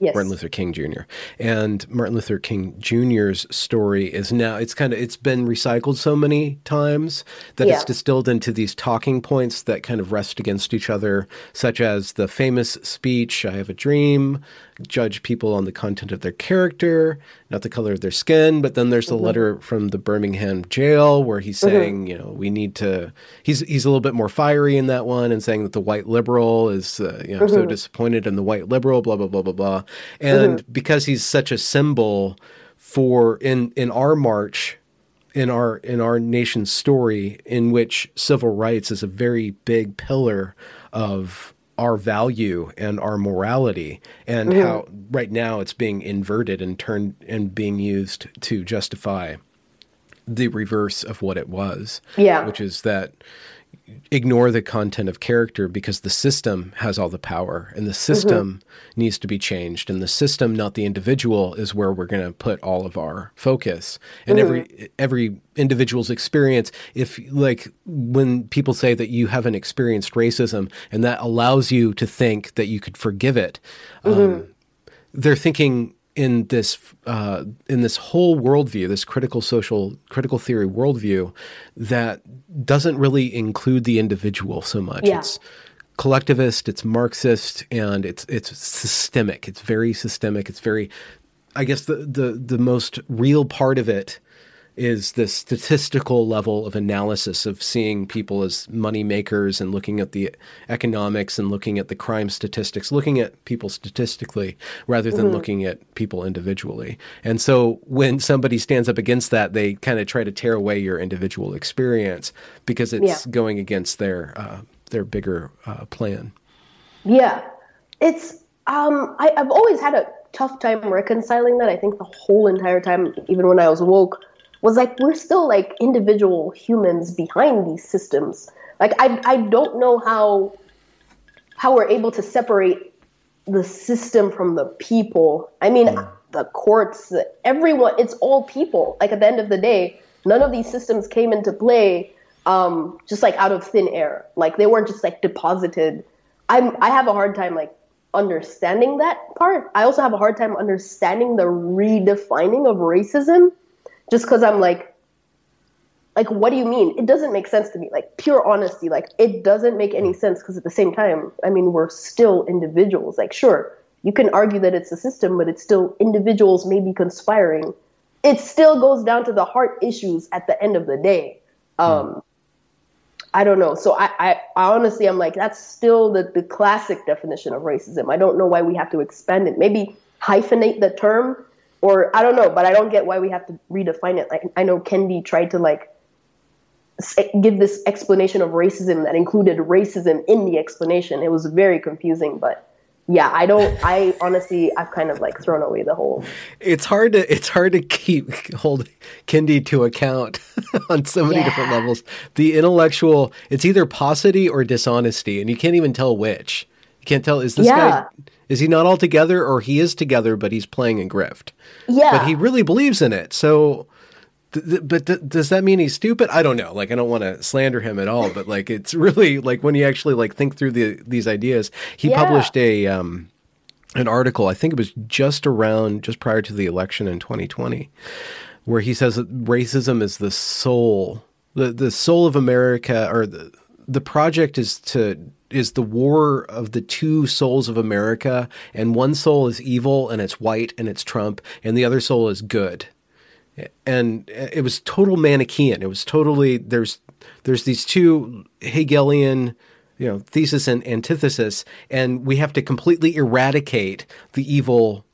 Yes. Martin Luther King Jr. And Martin Luther King Jr.'s story is now it's kind of it's been recycled so many times that yeah. it's distilled into these talking points that kind of rest against each other, such as the famous speech, I have a dream, judge people on the content of their character, not the color of their skin. But then there's the mm-hmm. letter from the Birmingham jail where he's mm-hmm. saying, mm-hmm. you know, we need to. He's he's a little bit more fiery in that one and saying that the white liberal is, uh, you know, mm-hmm. so disappointed in the white liberal, blah blah blah blah blah. And mm-hmm. because he's such a symbol for in in our march in our in our nation's story in which civil rights is a very big pillar of our value and our morality and mm-hmm. how right now it's being inverted and turned and being used to justify the reverse of what it was. Yeah. Which is that ignore the content of character because the system has all the power and the system mm-hmm. needs to be changed and the system not the individual is where we're going to put all of our focus and mm-hmm. every every individual's experience if like when people say that you haven't experienced racism and that allows you to think that you could forgive it mm-hmm. um, they're thinking in this uh, in this whole worldview, this critical social critical theory worldview, that doesn't really include the individual so much. Yeah. It's collectivist, it's Marxist, and it's it's systemic. It's very systemic. It's very, I guess the the the most real part of it is the statistical level of analysis of seeing people as money makers and looking at the economics and looking at the crime statistics, looking at people statistically rather than mm-hmm. looking at people individually. And so when somebody stands up against that, they kind of try to tear away your individual experience because it's yeah. going against their uh, their bigger uh, plan. Yeah, it's um, I, I've always had a tough time reconciling that. I think the whole entire time, even when I was woke was like we're still like individual humans behind these systems. Like I I don't know how how we're able to separate the system from the people. I mean, mm. the courts, everyone, it's all people. Like at the end of the day, none of these systems came into play um, just like out of thin air. Like they weren't just like deposited. I'm I have a hard time like understanding that part. I also have a hard time understanding the redefining of racism just because I'm like, like, what do you mean? It doesn't make sense to me. Like, pure honesty, like, it doesn't make any sense because at the same time, I mean, we're still individuals. Like, sure, you can argue that it's a system, but it's still individuals maybe conspiring. It still goes down to the heart issues at the end of the day. Um, I don't know. So I, I, I, honestly, I'm like, that's still the, the classic definition of racism. I don't know why we have to expand it. Maybe hyphenate the term or I don't know, but I don't get why we have to redefine it. Like I know Kendi tried to like give this explanation of racism that included racism in the explanation. It was very confusing, but yeah, I don't. I honestly, I've kind of like thrown away the whole. It's hard to it's hard to keep hold Kendi to account on so many yeah. different levels. The intellectual, it's either paucity or dishonesty, and you can't even tell which. You can't tell. Is this yeah. guy? Is he not all together, or he is together, but he's playing in grift? Yeah. But he really believes in it. So, th- th- but th- does that mean he's stupid? I don't know. Like, I don't want to slander him at all, but like, it's really like when you actually like think through the these ideas. He yeah. published a um, an article. I think it was just around just prior to the election in 2020, where he says that racism is the soul, the the soul of America, or the the project is to is the war of the two souls of America, and one soul is evil and it's white and it's Trump, and the other soul is good. And it was total Manichaean. It was totally there's there's these two Hegelian you know thesis and antithesis, and we have to completely eradicate the evil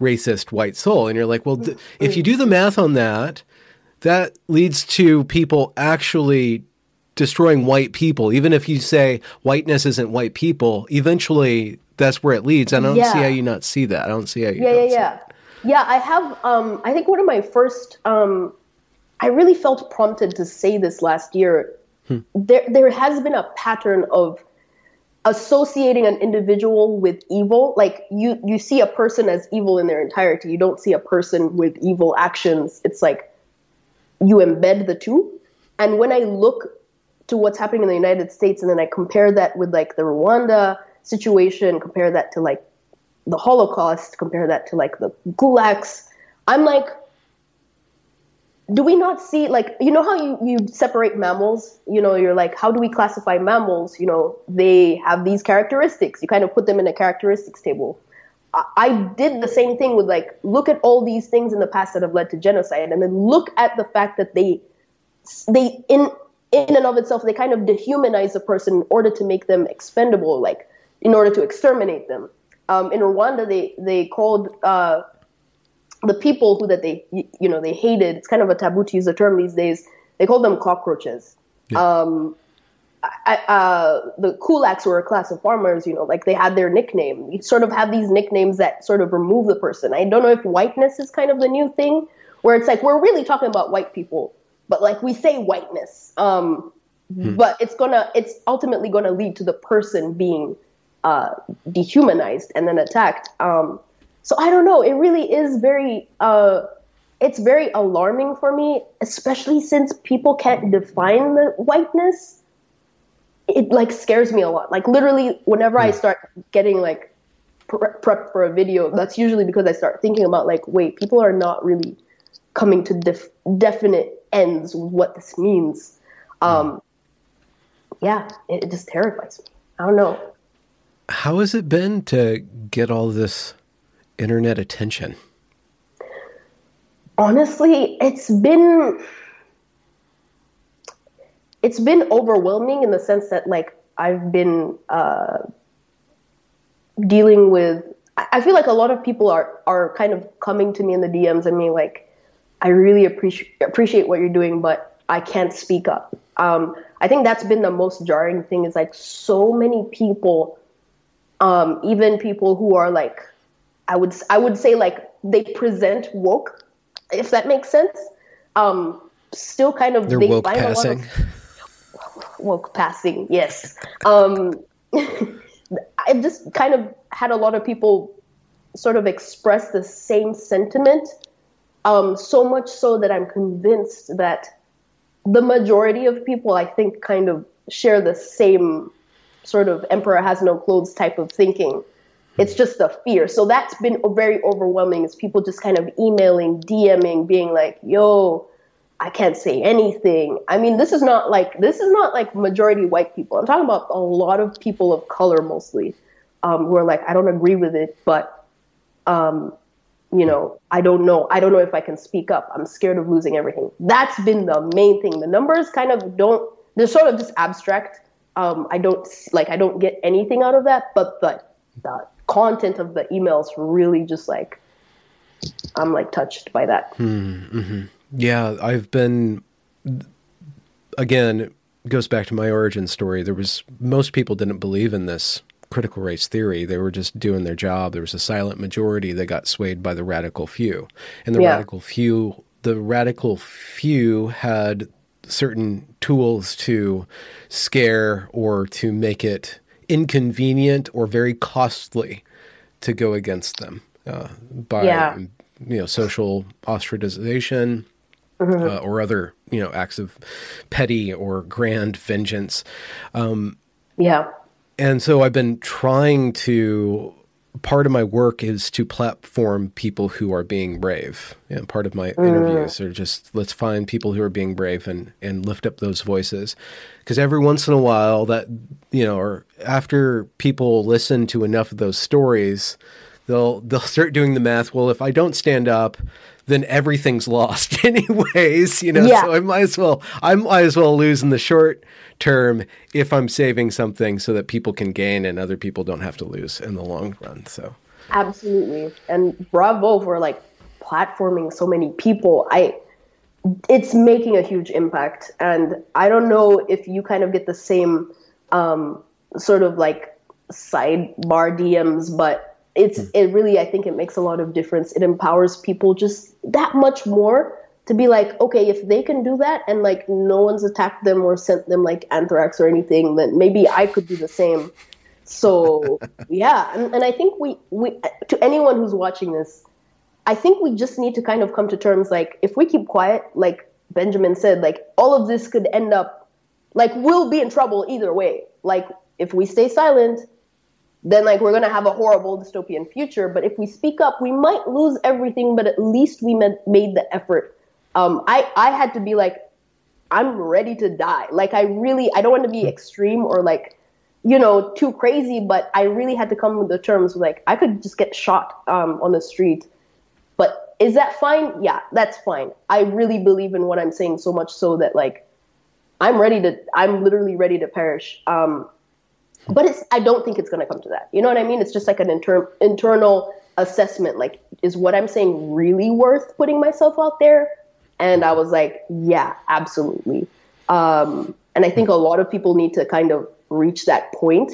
racist white soul. And you're like, well, th- if you do the math on that, that leads to people actually destroying white people. Even if you say whiteness isn't white people, eventually that's where it leads. I don't Yeah. see how you not see that. I don't see how you yeah, yeah, yeah. it. Yeah, I have. Um, I think one of my first. Um, I really felt prompted to say this last year. Hmm. There, there has been a pattern of associating an individual with evil. Like you, you see a person as evil in their entirety. You don't see a person with evil actions. It's like you embed the two. And when I look to what's happening in the United States, and then I compare that with like the Rwanda situation, compare that to like the Holocaust, compare that to like the gulags, I'm like, do we not see like you know how you, you separate mammals? You know, you're like, how do we classify mammals? You know, they have these characteristics. You kind of put them in a characteristics table. I, I did the same thing with like, look at all these things in the past that have led to genocide, and then look at the fact that they they in in and of itself they kind of dehumanize a person in order to make them expendable like in order to exterminate them. Um, in rwanda they they called uh, the people who that they you know they hated it's kind of a taboo to use the term these days they called them cockroaches. Um, I, uh, the kulaks were a class of farmers you know like they had their nickname. You sort of have these nicknames that sort of remove the person. I don't know if whiteness is kind of the new thing where it's like we're really talking about white people but like we say whiteness um, but it's gonna it's ultimately gonna lead to the person being uh, dehumanized and then attacked. Um, so i don't know. It really is very uh, it's very alarming for me especially since people can't define the whiteness. It like scares me a lot. Like literally whenever i start getting like pre- prepped for a video that's usually because i start thinking about like wait people are not really coming to def- definite ends with what this means. Um, yeah, it, it just terrifies me. I don't know. How has it been to get all this internet attention? Honestly, it's been it's been overwhelming in the sense that like I've been uh, dealing with. I feel like a lot of people are are kind of coming to me in the DMs and being like, I really appreciate appreciate what you're doing, but I can't speak up. Um, I think that's been the most jarring thing. Is like so many people, um, even people who are like, I would I would say like they present woke, if that makes sense. Um, still kind of They're they woke find a lot passing. of- woke passing. Yes. Um, I just kind of had a lot of people sort of express the same sentiment um, so much so that I'm convinced that the majority of people, I think, kind of share the same sort of emperor has no clothes type of thinking. It's just the fear. So that's been very overwhelming. Is people just kind of emailing, DMing, being like, "Yo, I can't say anything." I mean, this is not like this is not like majority white people. I'm talking about a lot of people of color mostly, um, who are like, "I don't agree with it," but um, you know, I don't know. I don't know if I can speak up. I'm scared of losing everything. That's been the main thing. The numbers kind of don't. They're sort of just abstract. Um, I don't like. I don't get anything out of that. But the the content of the emails really just like I'm like touched by that. Yeah, I've been again, goes back to my origin story. There was most people didn't believe in this critical race theory. They were just doing their job. There was a silent majority that got swayed by the radical few. And the Yeah. radical few the radical few had certain tools to scare or to make it inconvenient or very costly to go against them uh, by Yeah. you know social ostracization uh, or other you know acts of petty or grand vengeance Yeah. And so i've been trying to part of my work is to platform people who are being brave. And part of my mm. interviews are just let's find people who are being brave and and lift up those voices. Because every once in a while that you know or after people listen to enough of those stories they'll they'll start doing the math. Well if i don't stand up then everything's lost anyways you know Yeah. so i might as well i might as well lose in the short term if i'm saving something so that people can gain and other people don't have to lose in the long run so Absolutely. And bravo for like platforming so many people. I it's making a huge impact. And I don't know if you kind of get the same um, sort of like sidebar DMs, but it's mm. it really I think it makes a lot of difference. It empowers people just that much more to be like, okay, if they can do that and like no one's attacked them or sent them like anthrax or anything, then maybe I could do the same. So yeah, and, and I think we we to anyone who's watching this, I think we just need to kind of come to terms like if we keep quiet, like Benjamin said, like all of this could end up like we'll be in trouble either way. Like if we stay silent, then like we're gonna have a horrible dystopian future. But if we speak up, we might lose everything, but at least we made the effort um, I I had to be like, I'm ready to die. Like I really I don't want to be extreme or like, you know, too crazy, but I really had to come to the terms like I could just get shot um, on the street. But is that fine? Yeah, that's fine. I really believe in what I'm saying so much so that like I'm ready to I'm literally ready to perish. Um, but it's I don't think it's going to come to that. You know what I mean? It's just like an inter- internal assessment like is what I'm saying really worth putting myself out there and I was like, yeah, absolutely. Um, and I think a lot of people need to kind of reach that point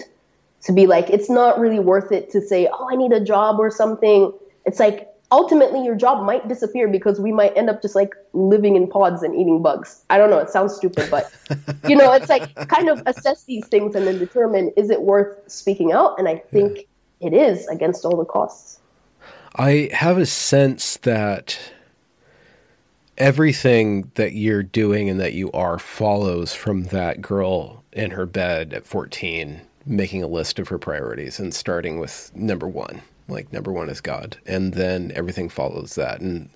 to be like, it's not really worth it to say, oh, I need a job or something. It's like, ultimately, your job might disappear because we might end up just like living in pods and eating bugs. I don't know. It sounds stupid, but you know, it's like kind of assess these things and then determine is it worth speaking out? And I think yeah. it is against all the costs. I have a sense that everything that you're doing and that you are follows from that girl in her bed at 14 making a list of her priorities and starting with number one like number one is god and then everything follows that and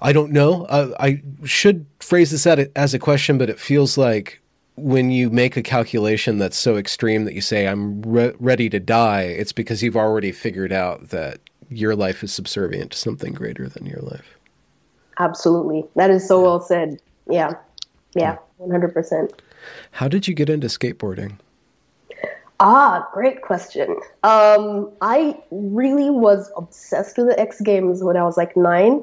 i don't know uh, i should phrase this as a question but it feels like when you make a calculation that's so extreme that you say i'm re- ready to die it's because you've already figured out that your life is subservient to something greater than your life Absolutely. That is so well said. Yeah. Yeah. 100%. How did you get into skateboarding? Ah, great question. Um, I really was obsessed with the X Games when I was like nine.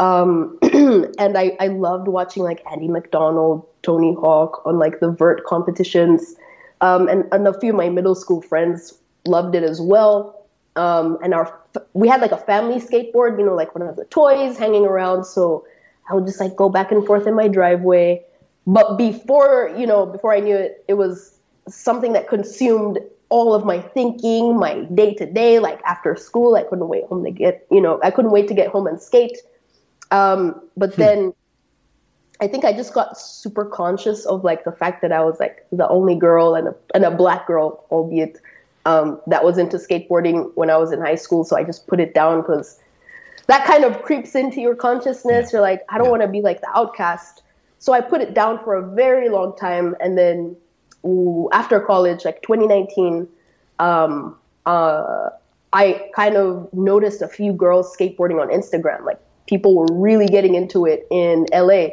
Um, and I, I loved watching like Andy Macdonald, Tony Hawk on like the vert competitions. Um, and, and a few of my middle school friends loved it as well. Um, and our we had like a family skateboard, you know, like one of the toys hanging around. So I would just like go back and forth in my driveway. But before, you know, before I knew it, it was something that consumed all of my thinking, my day to day. Like after school, I couldn't wait home to get, you know, I couldn't wait to get home and skate. Um, but hmm. then I think I just got super conscious of like the fact that I was like the only girl and a, and a black girl, albeit um, that was into skateboarding when I was in high school. So I just put it down because that kind of creeps into your consciousness. You're like, I don't yeah. want to be like the outcast. So I put it down for a very long time. And then after college, like 2019, um, uh, I kind of noticed a few girls skateboarding on Instagram. Like people were really getting into it in LA.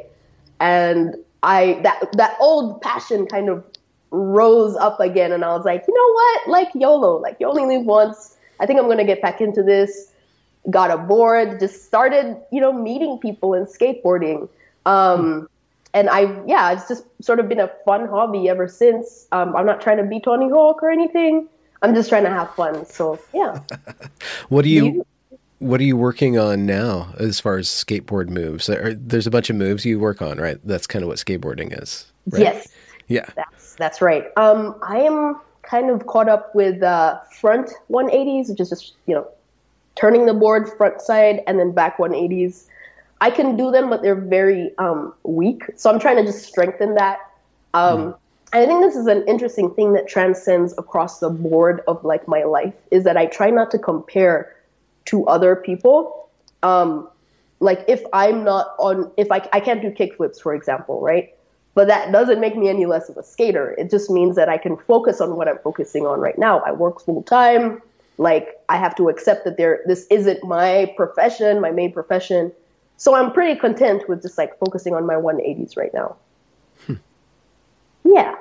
And I that that old passion kind of rose up again and I was like, you know what? Like YOLO, like you only live once. I think I'm gonna get back into this. Got a board, just started, you know, meeting people and skateboarding. Um, and I, yeah, it's just sort of been a fun hobby ever since. Um, I'm not trying to be Tony Hawk or anything. I'm just trying to have fun. So yeah. what do you, you, what are you working on now as far as skateboard moves? There's a bunch of moves you work on, right? That's kind of what skateboarding is. Right? Yes. Yeah. That's that's right. Um, I am kind of caught up with uh, front 180s, which is just you know turning the board front side and then back 180s. I can do them, but they're very um, weak. So I'm trying to just strengthen that. Um, mm. And I think this is an interesting thing that transcends across the board of like my life is that I try not to compare to other people. Um, like if I'm not on, if I, I can't do kickflips, for example, right? But that doesn't make me any less of a skater. It just means that I can focus on what I'm focusing on right now. I work full time. Like I have to accept that there this isn't my profession, my main profession. So I'm pretty content with just like focusing on my 180s right now. Hmm. Yeah.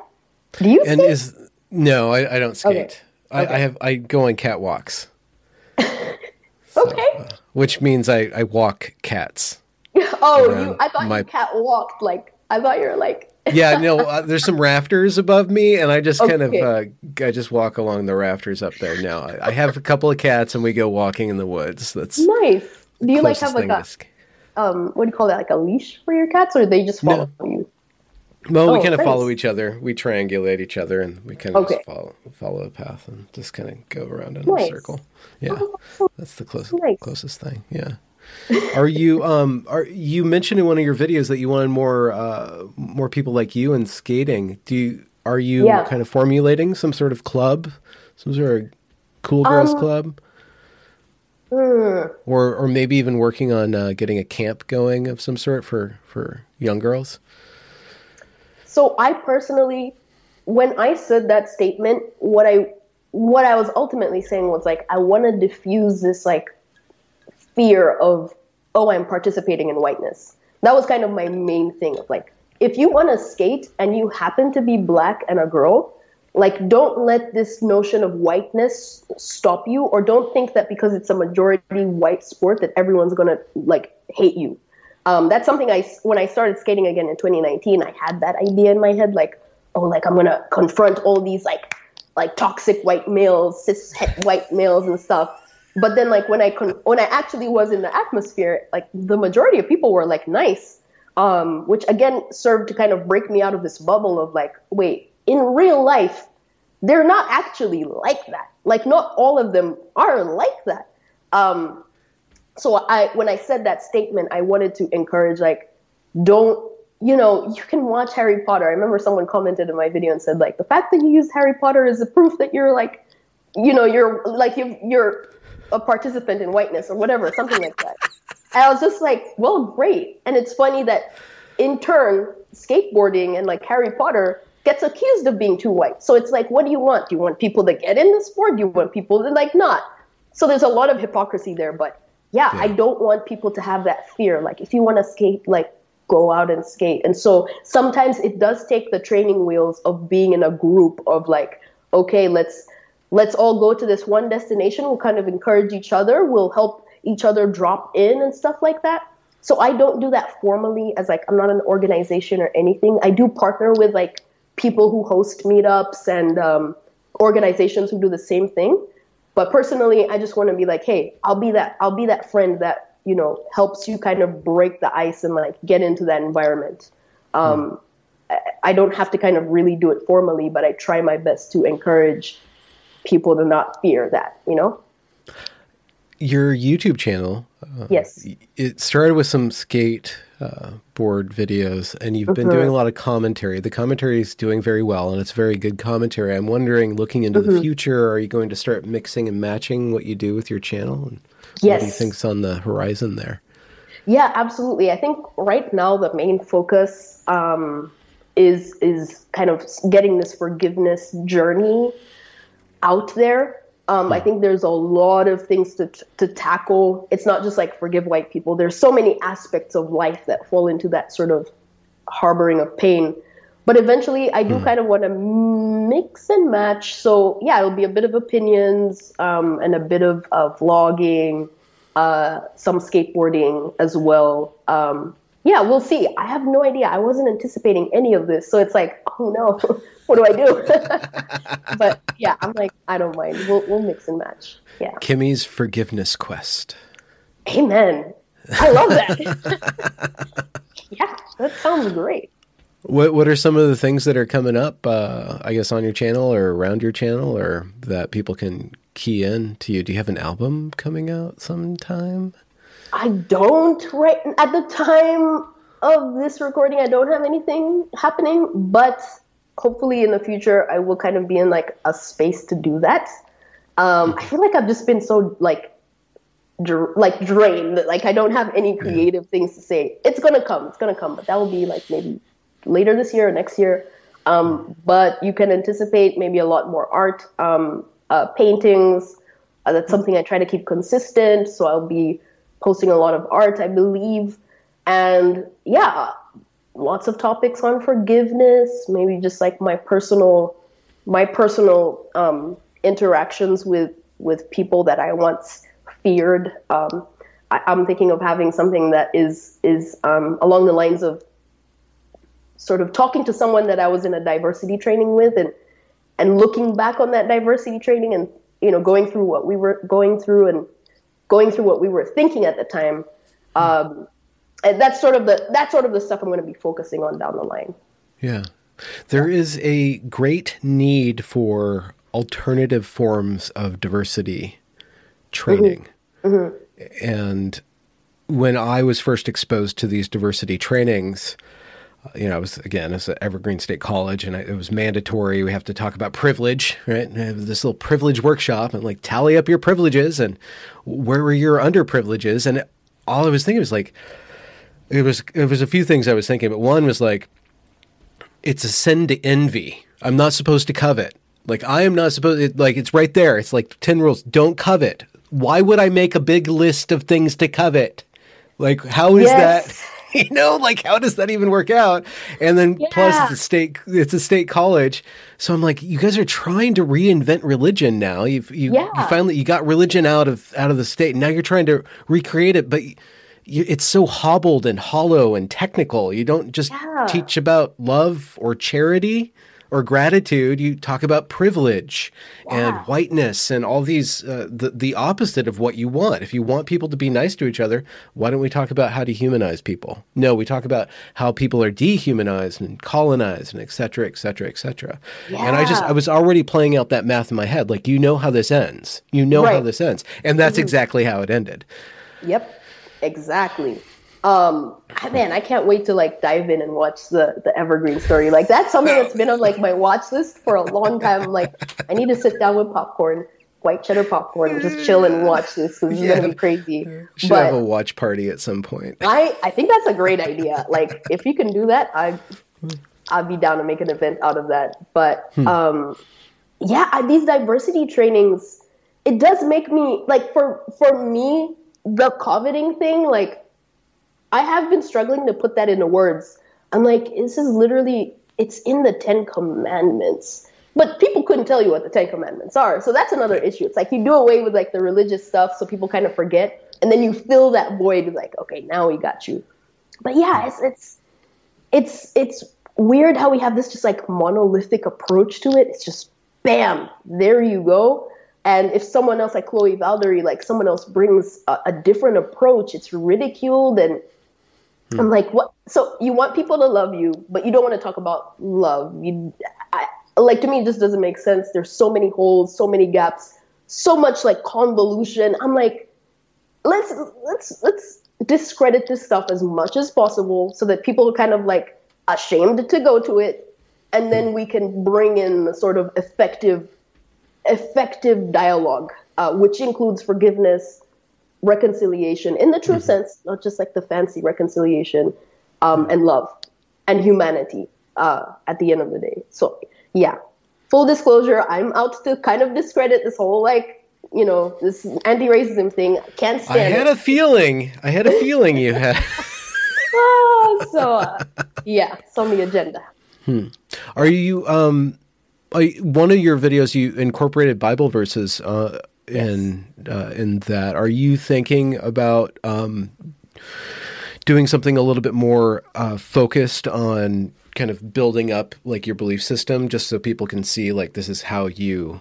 Do you and skate? is no, I, I don't skate. Okay. I, okay. I, have I go on catwalks. okay. So, uh, which means I, I walk cats. oh, you, I thought my... you cat walked. Like I thought you were like. yeah, no. Uh, there's some rafters above me, and I just okay. kind of uh, I just walk along the rafters up there. Now I, I, have a couple of cats, and we go walking in the woods. That's nice. Do you like have like a um what do you call that like a leash for your cats, or they just follow no. you? Well, oh, we kind of follow each other. We triangulate each other, and we kind of okay. follow follow a path and just kind of go around in nice. a circle. Yeah, oh, that's the closest nice. closest thing. Yeah. are you um are you mentioned in one of your videos that you wanted more uh more people like you in skating? Do you are you yeah. kind of formulating some sort of club, some sort of cool girls um, club? Mm. Or or maybe even working on uh, getting a camp going of some sort for for young girls? So I personally, when I said that statement, what I what I was ultimately saying was like I want to diffuse this like fear of oh I'm participating in whiteness. That was kind of my main thing of like if you want to skate and you happen to be black and a girl, like don't let this notion of whiteness stop you or don't think that because it's a majority white sport that everyone's to like hate you um, that's something I when I started skating again in 2019, I had that idea in my head, like, oh, like I'm gonna confront all these like like toxic white males, cis white males and stuff. But then like when I con- when I actually was in the atmosphere, like the majority of people were like nice, um, which again served to kind of break me out of this bubble of like, wait, in real life, they're not actually like that. Like not all of them are like that. Um, so I when I said that statement, I wanted to encourage like, don't you know, you can watch Harry Potter. I remember someone commented in my video and said like the fact that you used Harry Potter is a proof that you're like, you know, you're like you you're a participant in whiteness or whatever, something like that. And I was just like, well, great. And it's funny that in turn, skateboarding and like Harry Potter gets accused of being too white. So it's like, what do you want? Do you want people to get in the sport? Do you want people to like not? So there's a lot of hypocrisy there, but yeah, yeah, I don't want people to have that fear. Like, if you want to skate, like, go out and skate. And so sometimes it does take the training wheels of being in a group of like, okay, let's let's all go to this one destination. We'll kind of encourage each other. We'll help each other drop in and stuff like that. So I don't do that formally as like I'm not an organization or anything. I do partner with like people who host meetups and um, organizations who do the same thing. But personally, I just want to be like, hey, I'll be that I'll be that friend that you know helps you kind of break the ice and like get into that environment. Um, mm. I don't have to kind of really do it formally, but I try my best to encourage people to not fear that. You know. Your YouTube channel. Uh, yes. It started with some skate uh, board videos, and you've been mm-hmm. doing a lot of commentary. The commentary is doing very well, and it's very good commentary. I'm wondering, looking into mm-hmm. the future, are you going to start mixing and matching what you do with your channel? And yes. What do you think's on the horizon there? Yeah, absolutely. I think right now the main focus um, is is kind of getting this forgiveness journey out there um, I think there's a lot of things to to tackle. It's not just like forgive white people. There's so many aspects of life that fall into that sort of harboring of pain. But eventually, I do mm. kind of want to mix and match. So yeah, it'll be a bit of opinions um, and a bit of uh, vlogging, uh, some skateboarding as well. Um, yeah, we'll see. I have no idea. I wasn't anticipating any of this, so it's like, oh no. what do I do? but yeah, I'm like, I don't mind. We'll we'll mix and match. Yeah. Kimi's forgiveness quest. Amen. I love that. yeah, that sounds great. What What are some of the things that are coming up? Uh, I guess on your channel or around your channel, or that people can key in to you. Do you have an album coming out sometime? I don't right at the time of this recording. I don't have anything happening, but hopefully in the future I will kind of be in like a space to do that. Um, I feel like I've just been so like dr- like drained. That like I don't have any creative things to say. It's gonna come. It's gonna come, but that will be like maybe later this year or next year. Um, but you can anticipate maybe a lot more art, um, uh, paintings. Uh, that's something I try to keep consistent. So I'll be posting a lot of art, I believe. And yeah, lots of topics on forgiveness, maybe just like my personal my personal um, interactions with with people that I once feared. Um, I, am thinking of having something that is is um, along the lines of sort of talking to someone that I was in a diversity training with and and looking back on that diversity training and you know going through what we were going through and going through what we were thinking at the time um, and that's sort of the that's sort of the stuff I'm going to be focusing on down the line yeah there is a great need for alternative forms of diversity training mm-hmm. Mm-hmm. and when I was first exposed to these diversity trainings you know, I was again, it's at Evergreen State College, and I, it was mandatory. We have to talk about privilege, right? And have this little privilege workshop, and like tally up your privileges and where were your underprivileges. And all I was thinking was like, it was it was a few things I was thinking, but one was like, it's a sin to envy. I'm not supposed to covet. Like I am not supposed. To. Like it's right there. It's like ten rules. Don't covet. Why would I make a big list of things to covet? Like how is yes. that? you know, like how does that even work out? And then yeah. plus it's a state it's a state college. So I'm like, you guys are trying to reinvent religion now. You've you, yeah. you finally you got religion out of out of the state. Now you're trying to recreate it, but you, it's so hobbled and hollow and technical. You don't just yeah. teach about love or charity or gratitude, you talk about privilege and whiteness and all these uh, the the opposite of what you want. If you want people to be nice to each other, why don't we talk about how to humanize people? No, we talk about how people are dehumanized and colonized and et cetera, et cetera, et cetera. Yeah. And I just I was already playing out that math in my head. Like you know how this ends. You know right. how this ends, and that's mm-hmm. exactly how it ended. Yep, exactly. Um, man, I can't wait to like dive in and watch the the Evergreen story. Like that's something that's been on like my watch list for a long time. I'm like, I need to sit down with popcorn, white cheddar popcorn, and just chill and watch this. Is yeah. gonna be crazy. Should but have a watch party at some point. I I think that's a great idea. Like if you can do that, I I'd be down to make an event out of that. But hmm. um, yeah, these diversity trainings, it does make me like for for me the coveting thing like I have been struggling to put that into words. I'm like, this is literally, it's in the Ten Commandments. But people couldn't tell you what the Ten Commandments are. So that's another issue. It's like you do away with like the religious stuff so people kind of forget. And then you fill that void with like, okay, now we got you. But yeah, it's, it's, it's, it's weird how we have this just like monolithic approach to it. It's just bam, there you go. And if someone else like Chloe Valdary, like someone else brings a, a different approach, it's ridiculed and Hmm. I'm like, what? So you want people to love you, but you don't want to talk about love. You, I, like to me, it just doesn't make sense. There's so many holes, so many gaps, so much like convolution. I'm like, let's let's let's discredit this stuff as much as possible so that people are kind of like ashamed to go to it, and then we can bring in the sort of effective effective dialogue, uh, which includes forgiveness reconciliation in the true mm-hmm. sense, not just like the fancy reconciliation, um, and love and humanity uh, at the end of the day. So, yeah, full disclosure, I'm out to kind of discredit this whole like, you know, this anti-racism thing. Can't stand. I had it. a feeling. I had a feeling you had. oh, so uh, yeah, it's on the agenda. Hmm. Are you um? One of your videos you incorporated Bible verses. Uh, in uh, in that. Are you thinking about um, doing something a little bit more uh, focused on kind of building up like your belief system, just so people can see like this is how you,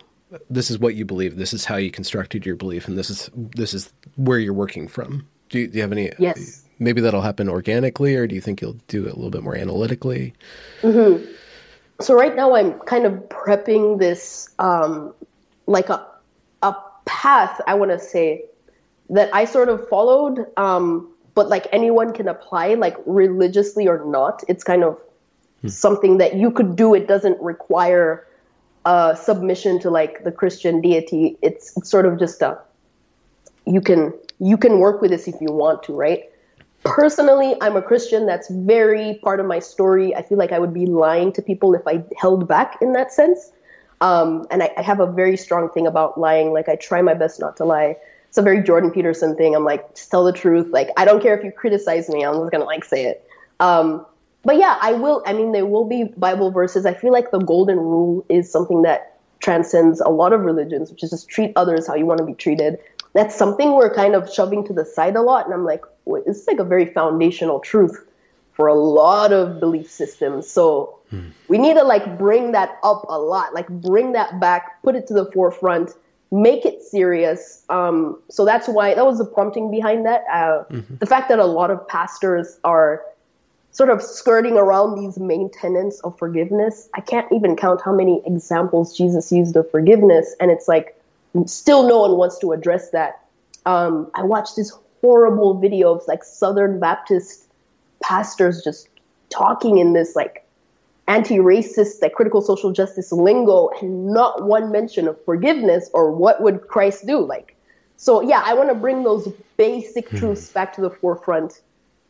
this is what you believe, this is how you constructed your belief, and this is this is where you're working from. Do you, do you have any? Yes. Maybe that'll happen organically, or do you think you'll do it a little bit more analytically? Mm-hmm. So right now, I'm kind of prepping this um, like a a path I want to say that I sort of followed, um, but like anyone can apply, like religiously or not. It's kind of hmm. something that you could do. It doesn't require a submission to like the Christian deity. It's, it's sort of just a you can you can work with this if you want to, right? Personally, I'm a Christian. That's very part of my story. I feel like I would be lying to people if I held back in that sense. Um, and I, I, have a very strong thing about lying. Like I try my best not to lie. It's a very Jordan Peterson thing. I'm like, just tell the truth. Like I don't care if you criticize me. I'm just gonna like say it. Um, but yeah, I will. I mean, there will be Bible verses. I feel like the golden rule is something that transcends a lot of religions, which is just treat others how you want to be treated. That's something we're kind of shoving to the side a lot. And I'm like, wait, this is like a very foundational truth for a lot of belief systems. So hmm. we need to like bring that up a lot, like bring that back, put it to the forefront, make it serious. Um, so that's why that was the prompting behind that. Uh, mm-hmm. The fact that a lot of pastors are sort of skirting around these main tenets of forgiveness. I can't even count how many examples Jesus used of forgiveness, and it's like still no one wants to address that. Um, I watched this horrible video of like Southern Baptist pastors just talking in this like anti-racist, like critical social justice lingo, and not one mention of forgiveness or what would Christ do. Like, so yeah, I want to bring those basic hmm. truths back to the forefront.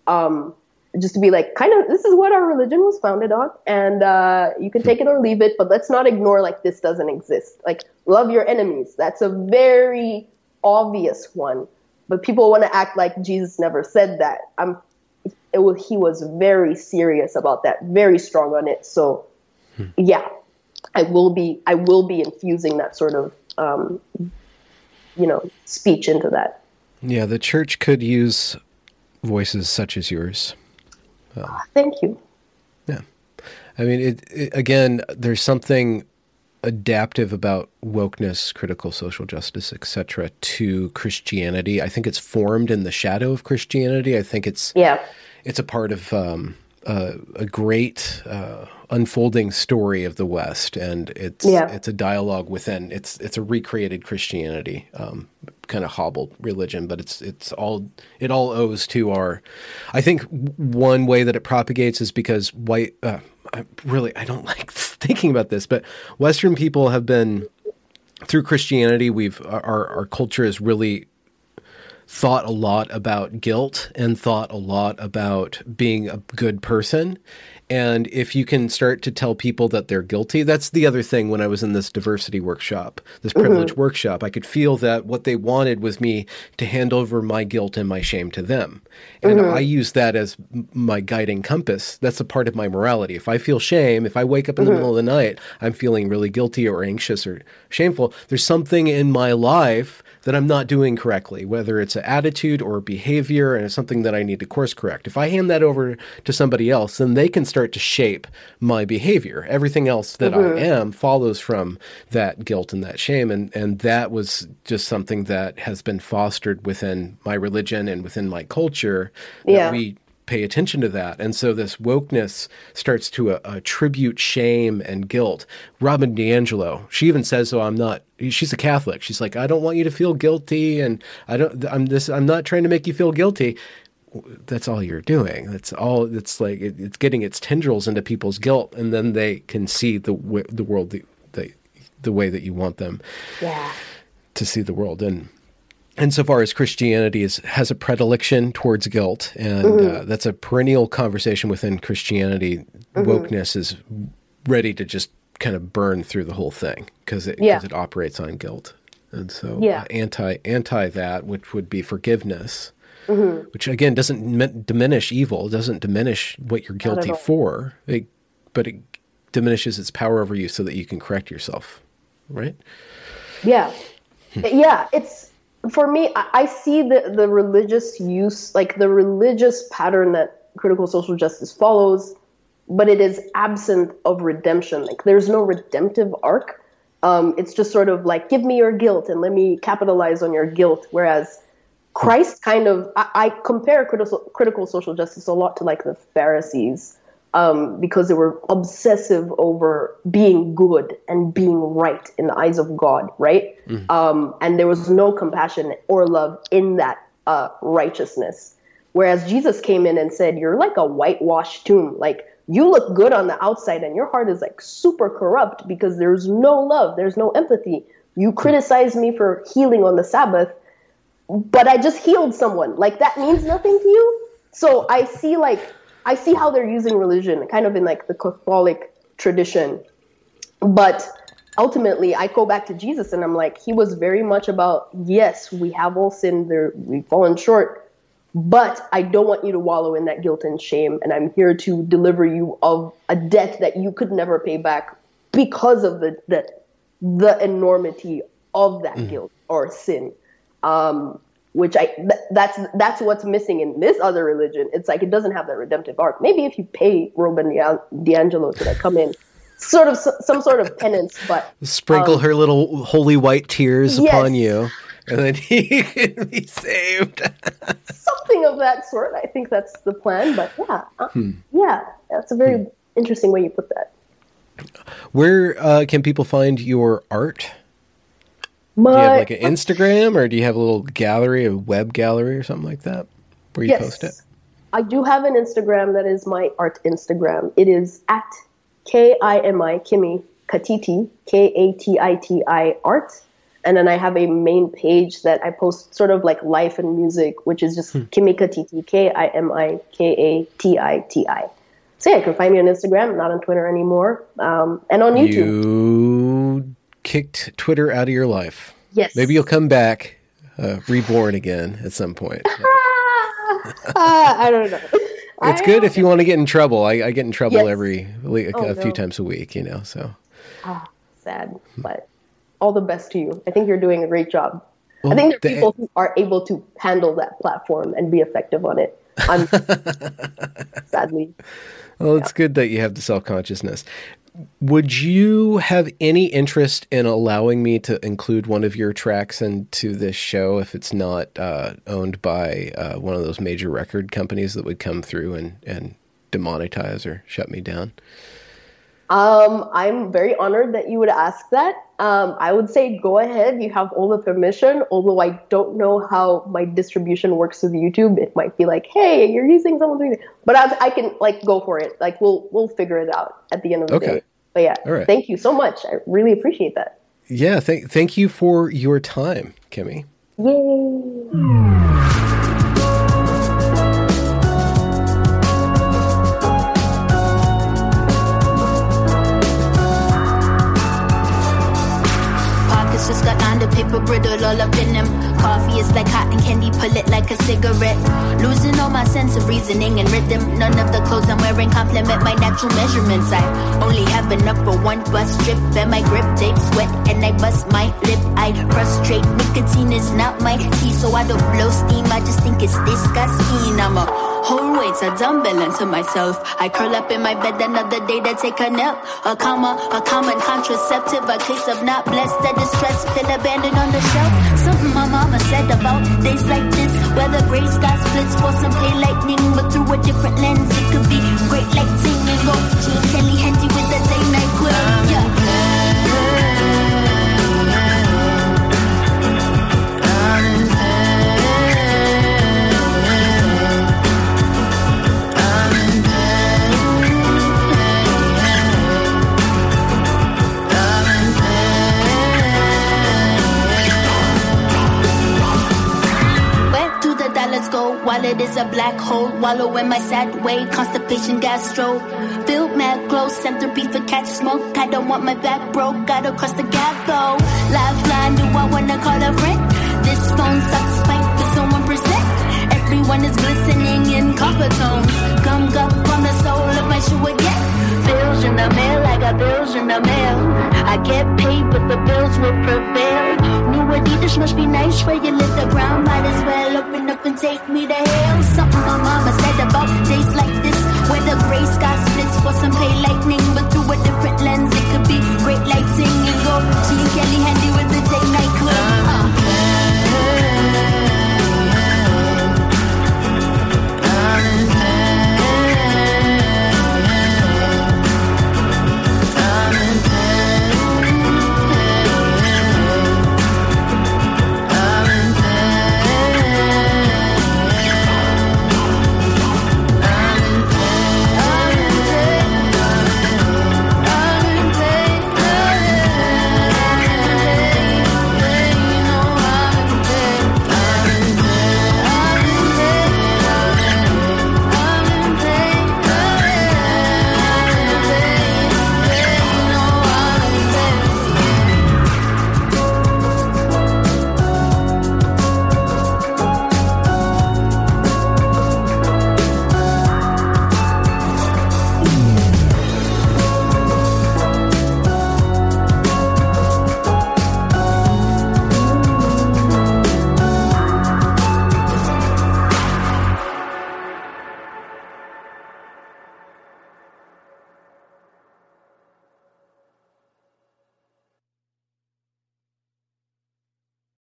Um, just to be like, kind of, this is what our religion was founded on, and uh, you can take it or leave it, but let's not ignore like this doesn't exist. Like, love your enemies. That's a very obvious one, but people want to act like Jesus never said that. I'm, it was, he was very serious about that, very strong on it. So, hmm. yeah, I will be, I will be infusing that sort of, um, you know, speech into that. Yeah, the church could use voices such as yours. Um, Thank you. Yeah. I mean, it, it, again, there's something adaptive about wokeness, critical social justice, etc., to Christianity. I think it's formed in the shadow of Christianity. I think it's yeah, it's a part of um, uh, a great uh, unfolding story of the West, and it's yeah. it's a dialogue within. It's it's a recreated Christianity, um, kind of hobbled religion, but it's it's all it all owes to our. I think one way that it propagates is because white. Uh, I really, I don't like thinking about this, but Western people have been through Christianity. We've our our culture is really thought a lot about guilt and thought a lot about being a good person. And if you can start to tell people that they're guilty, that's the other thing when I was in this diversity workshop, this privilege mm-hmm. workshop, I could feel that what they wanted was me to hand over my guilt and my shame to them. And mm-hmm. I use that as my guiding compass. That's a part of my morality. If I feel shame, if I wake up in mm-hmm. the middle of the night, I'm feeling really guilty or anxious or shameful, there's something in my life that I'm not doing correctly, whether it's an attitude or a behavior and it's something that I need to course correct. If I hand that over to somebody else, then they can start to shape my behavior. Everything else that mm-hmm. I am follows from that guilt and that shame. And, and that was just something that has been fostered within my religion and within my culture. Yeah. we pay attention to that. And so this wokeness starts to uh, attribute shame and guilt. Robin DiAngelo, she even says, "So I'm not." She's a Catholic. She's like, "I don't want you to feel guilty, and I don't. I'm this. I'm not trying to make you feel guilty." That's all you're doing. That's all. It's like it, it's getting its tendrils into people's guilt, and then they can see the the world the the, the way that you want them yeah. to see the world. And insofar as Christianity is, has a predilection towards guilt, and mm-hmm. uh, that's a perennial conversation within Christianity. Mm-hmm. Wokeness is ready to just kind of burn through the whole thing because it, yeah. it operates on guilt, and so yeah. uh, anti anti that, which would be forgiveness. Mm-hmm. Which again doesn't diminish evil, doesn't diminish what you're guilty for, it, but it diminishes its power over you so that you can correct yourself, right? Yeah, yeah. It's for me, I see the, the religious use, like the religious pattern that critical social justice follows, but it is absent of redemption. Like there's no redemptive arc. Um, it's just sort of like, give me your guilt and let me capitalize on your guilt. Whereas Christ kind of, I, I compare critical, critical social justice a lot to like the Pharisees um, because they were obsessive over being good and being right in the eyes of God, right? Mm-hmm. Um, and there was no compassion or love in that uh, righteousness. Whereas Jesus came in and said, You're like a whitewashed tomb. Like, you look good on the outside, and your heart is like super corrupt because there's no love, there's no empathy. You mm-hmm. criticize me for healing on the Sabbath, but I just healed someone. Like, that means nothing to you? So I see, like, I see how they're using religion kind of in like the Catholic tradition. But ultimately, I go back to Jesus and I'm like, he was very much about, yes, we have all sinned, there, we've fallen short, but I don't want you to wallow in that guilt and shame. And I'm here to deliver you of a debt that you could never pay back because of the, the, the enormity of that mm. guilt or sin. Um, which I th- that's that's what's missing in this other religion. It's like it doesn't have that redemptive arc. Maybe if you pay Robin DiAngelo to like come in, sort of some sort of penance, but sprinkle um, her little holy white tears yes. upon you, and then he can be saved. Something of that sort. I think that's the plan. But yeah, uh, hmm. yeah, that's a very hmm. interesting way you put that. Where uh, can people find your art? My, do you have like an Instagram or do you have a little gallery, a web gallery or something like that where you yes, post it? Yes. I do have an Instagram that is my art Instagram. It is at K I M I Kimi Katiti, K A T I T I art. And then I have a main page that I post sort of like life and music, which is just hmm. Kimi Katiti, K I M I K A T I T I. So yeah, you can find me on Instagram, not on Twitter anymore, um, and on YouTube. You kicked Twitter out of your life. Yes. Maybe you'll come back, uh, reborn again at some point. uh, I don't know. It's I good if you want to get in trouble. I, I get in trouble yes. every a, oh, a no. few times a week, you know. So. Ah, sad, but all the best to you. I think you're doing a great job. Well, I think there are people who are able to handle that platform and be effective on it. I'm sadly. Well, it's yeah. good that you have the self consciousness. Would you have any interest in allowing me to include one of your tracks into this show if it's not uh, owned by uh, one of those major record companies that would come through and, and demonetize or shut me down? Um, I'm very honored that you would ask that. Um, I would say go ahead. You have all the permission. Although I don't know how my distribution works with YouTube. It might be like, hey, you're using someone's but I, I can like go for it. Like we'll we'll figure it out at the end of the okay. day. But yeah, right. thank you so much. I really appreciate that. Yeah, thank thank you for your time, Kimi. Yay. Brittle all up in them. Coffee is like cotton candy, pull it like a cigarette. Losing all my sense of reasoning and rhythm. None of the clothes I'm wearing complement my natural measurements. I only have enough for one bus trip, and my grip takes sweat, and I bust my lip. I frustrate. Nicotine is not my tea, so I don't blow steam. I just think it's disgusting. I'm a Whole weights a dumbbell into myself. I curl up in my bed another day to take a nap. A comma, a common contraceptive, a case of not blessed, a distress pill abandoned on the shelf. Something my mama said about days like this, where the gray sky splits for some play lightning, but through a different lens, it could be great lighting and go Gene Kelly with the day Wallow in my sad way. Constipation, gastro. Feel mad glow. Centipede for catch smoke. I don't want my back broke. Gotta cross the gap though. Lifeline, do I wanna call a friend? This phone sucks. Spike is on one percent. Everyone is glistening in copper tones. Gummed up on the soul of my shoe again. Bills in the mail, I got bills in the mail. I get paid, but the bills will prevail. New Adidas must be nice where you live the ground. Might as well open up and take me to hell. Something my mama said about days like this, where the gray sky splits for some pale lightning, but through a different lens, it could be great light And Go, Gene Kelly handy with the day night club.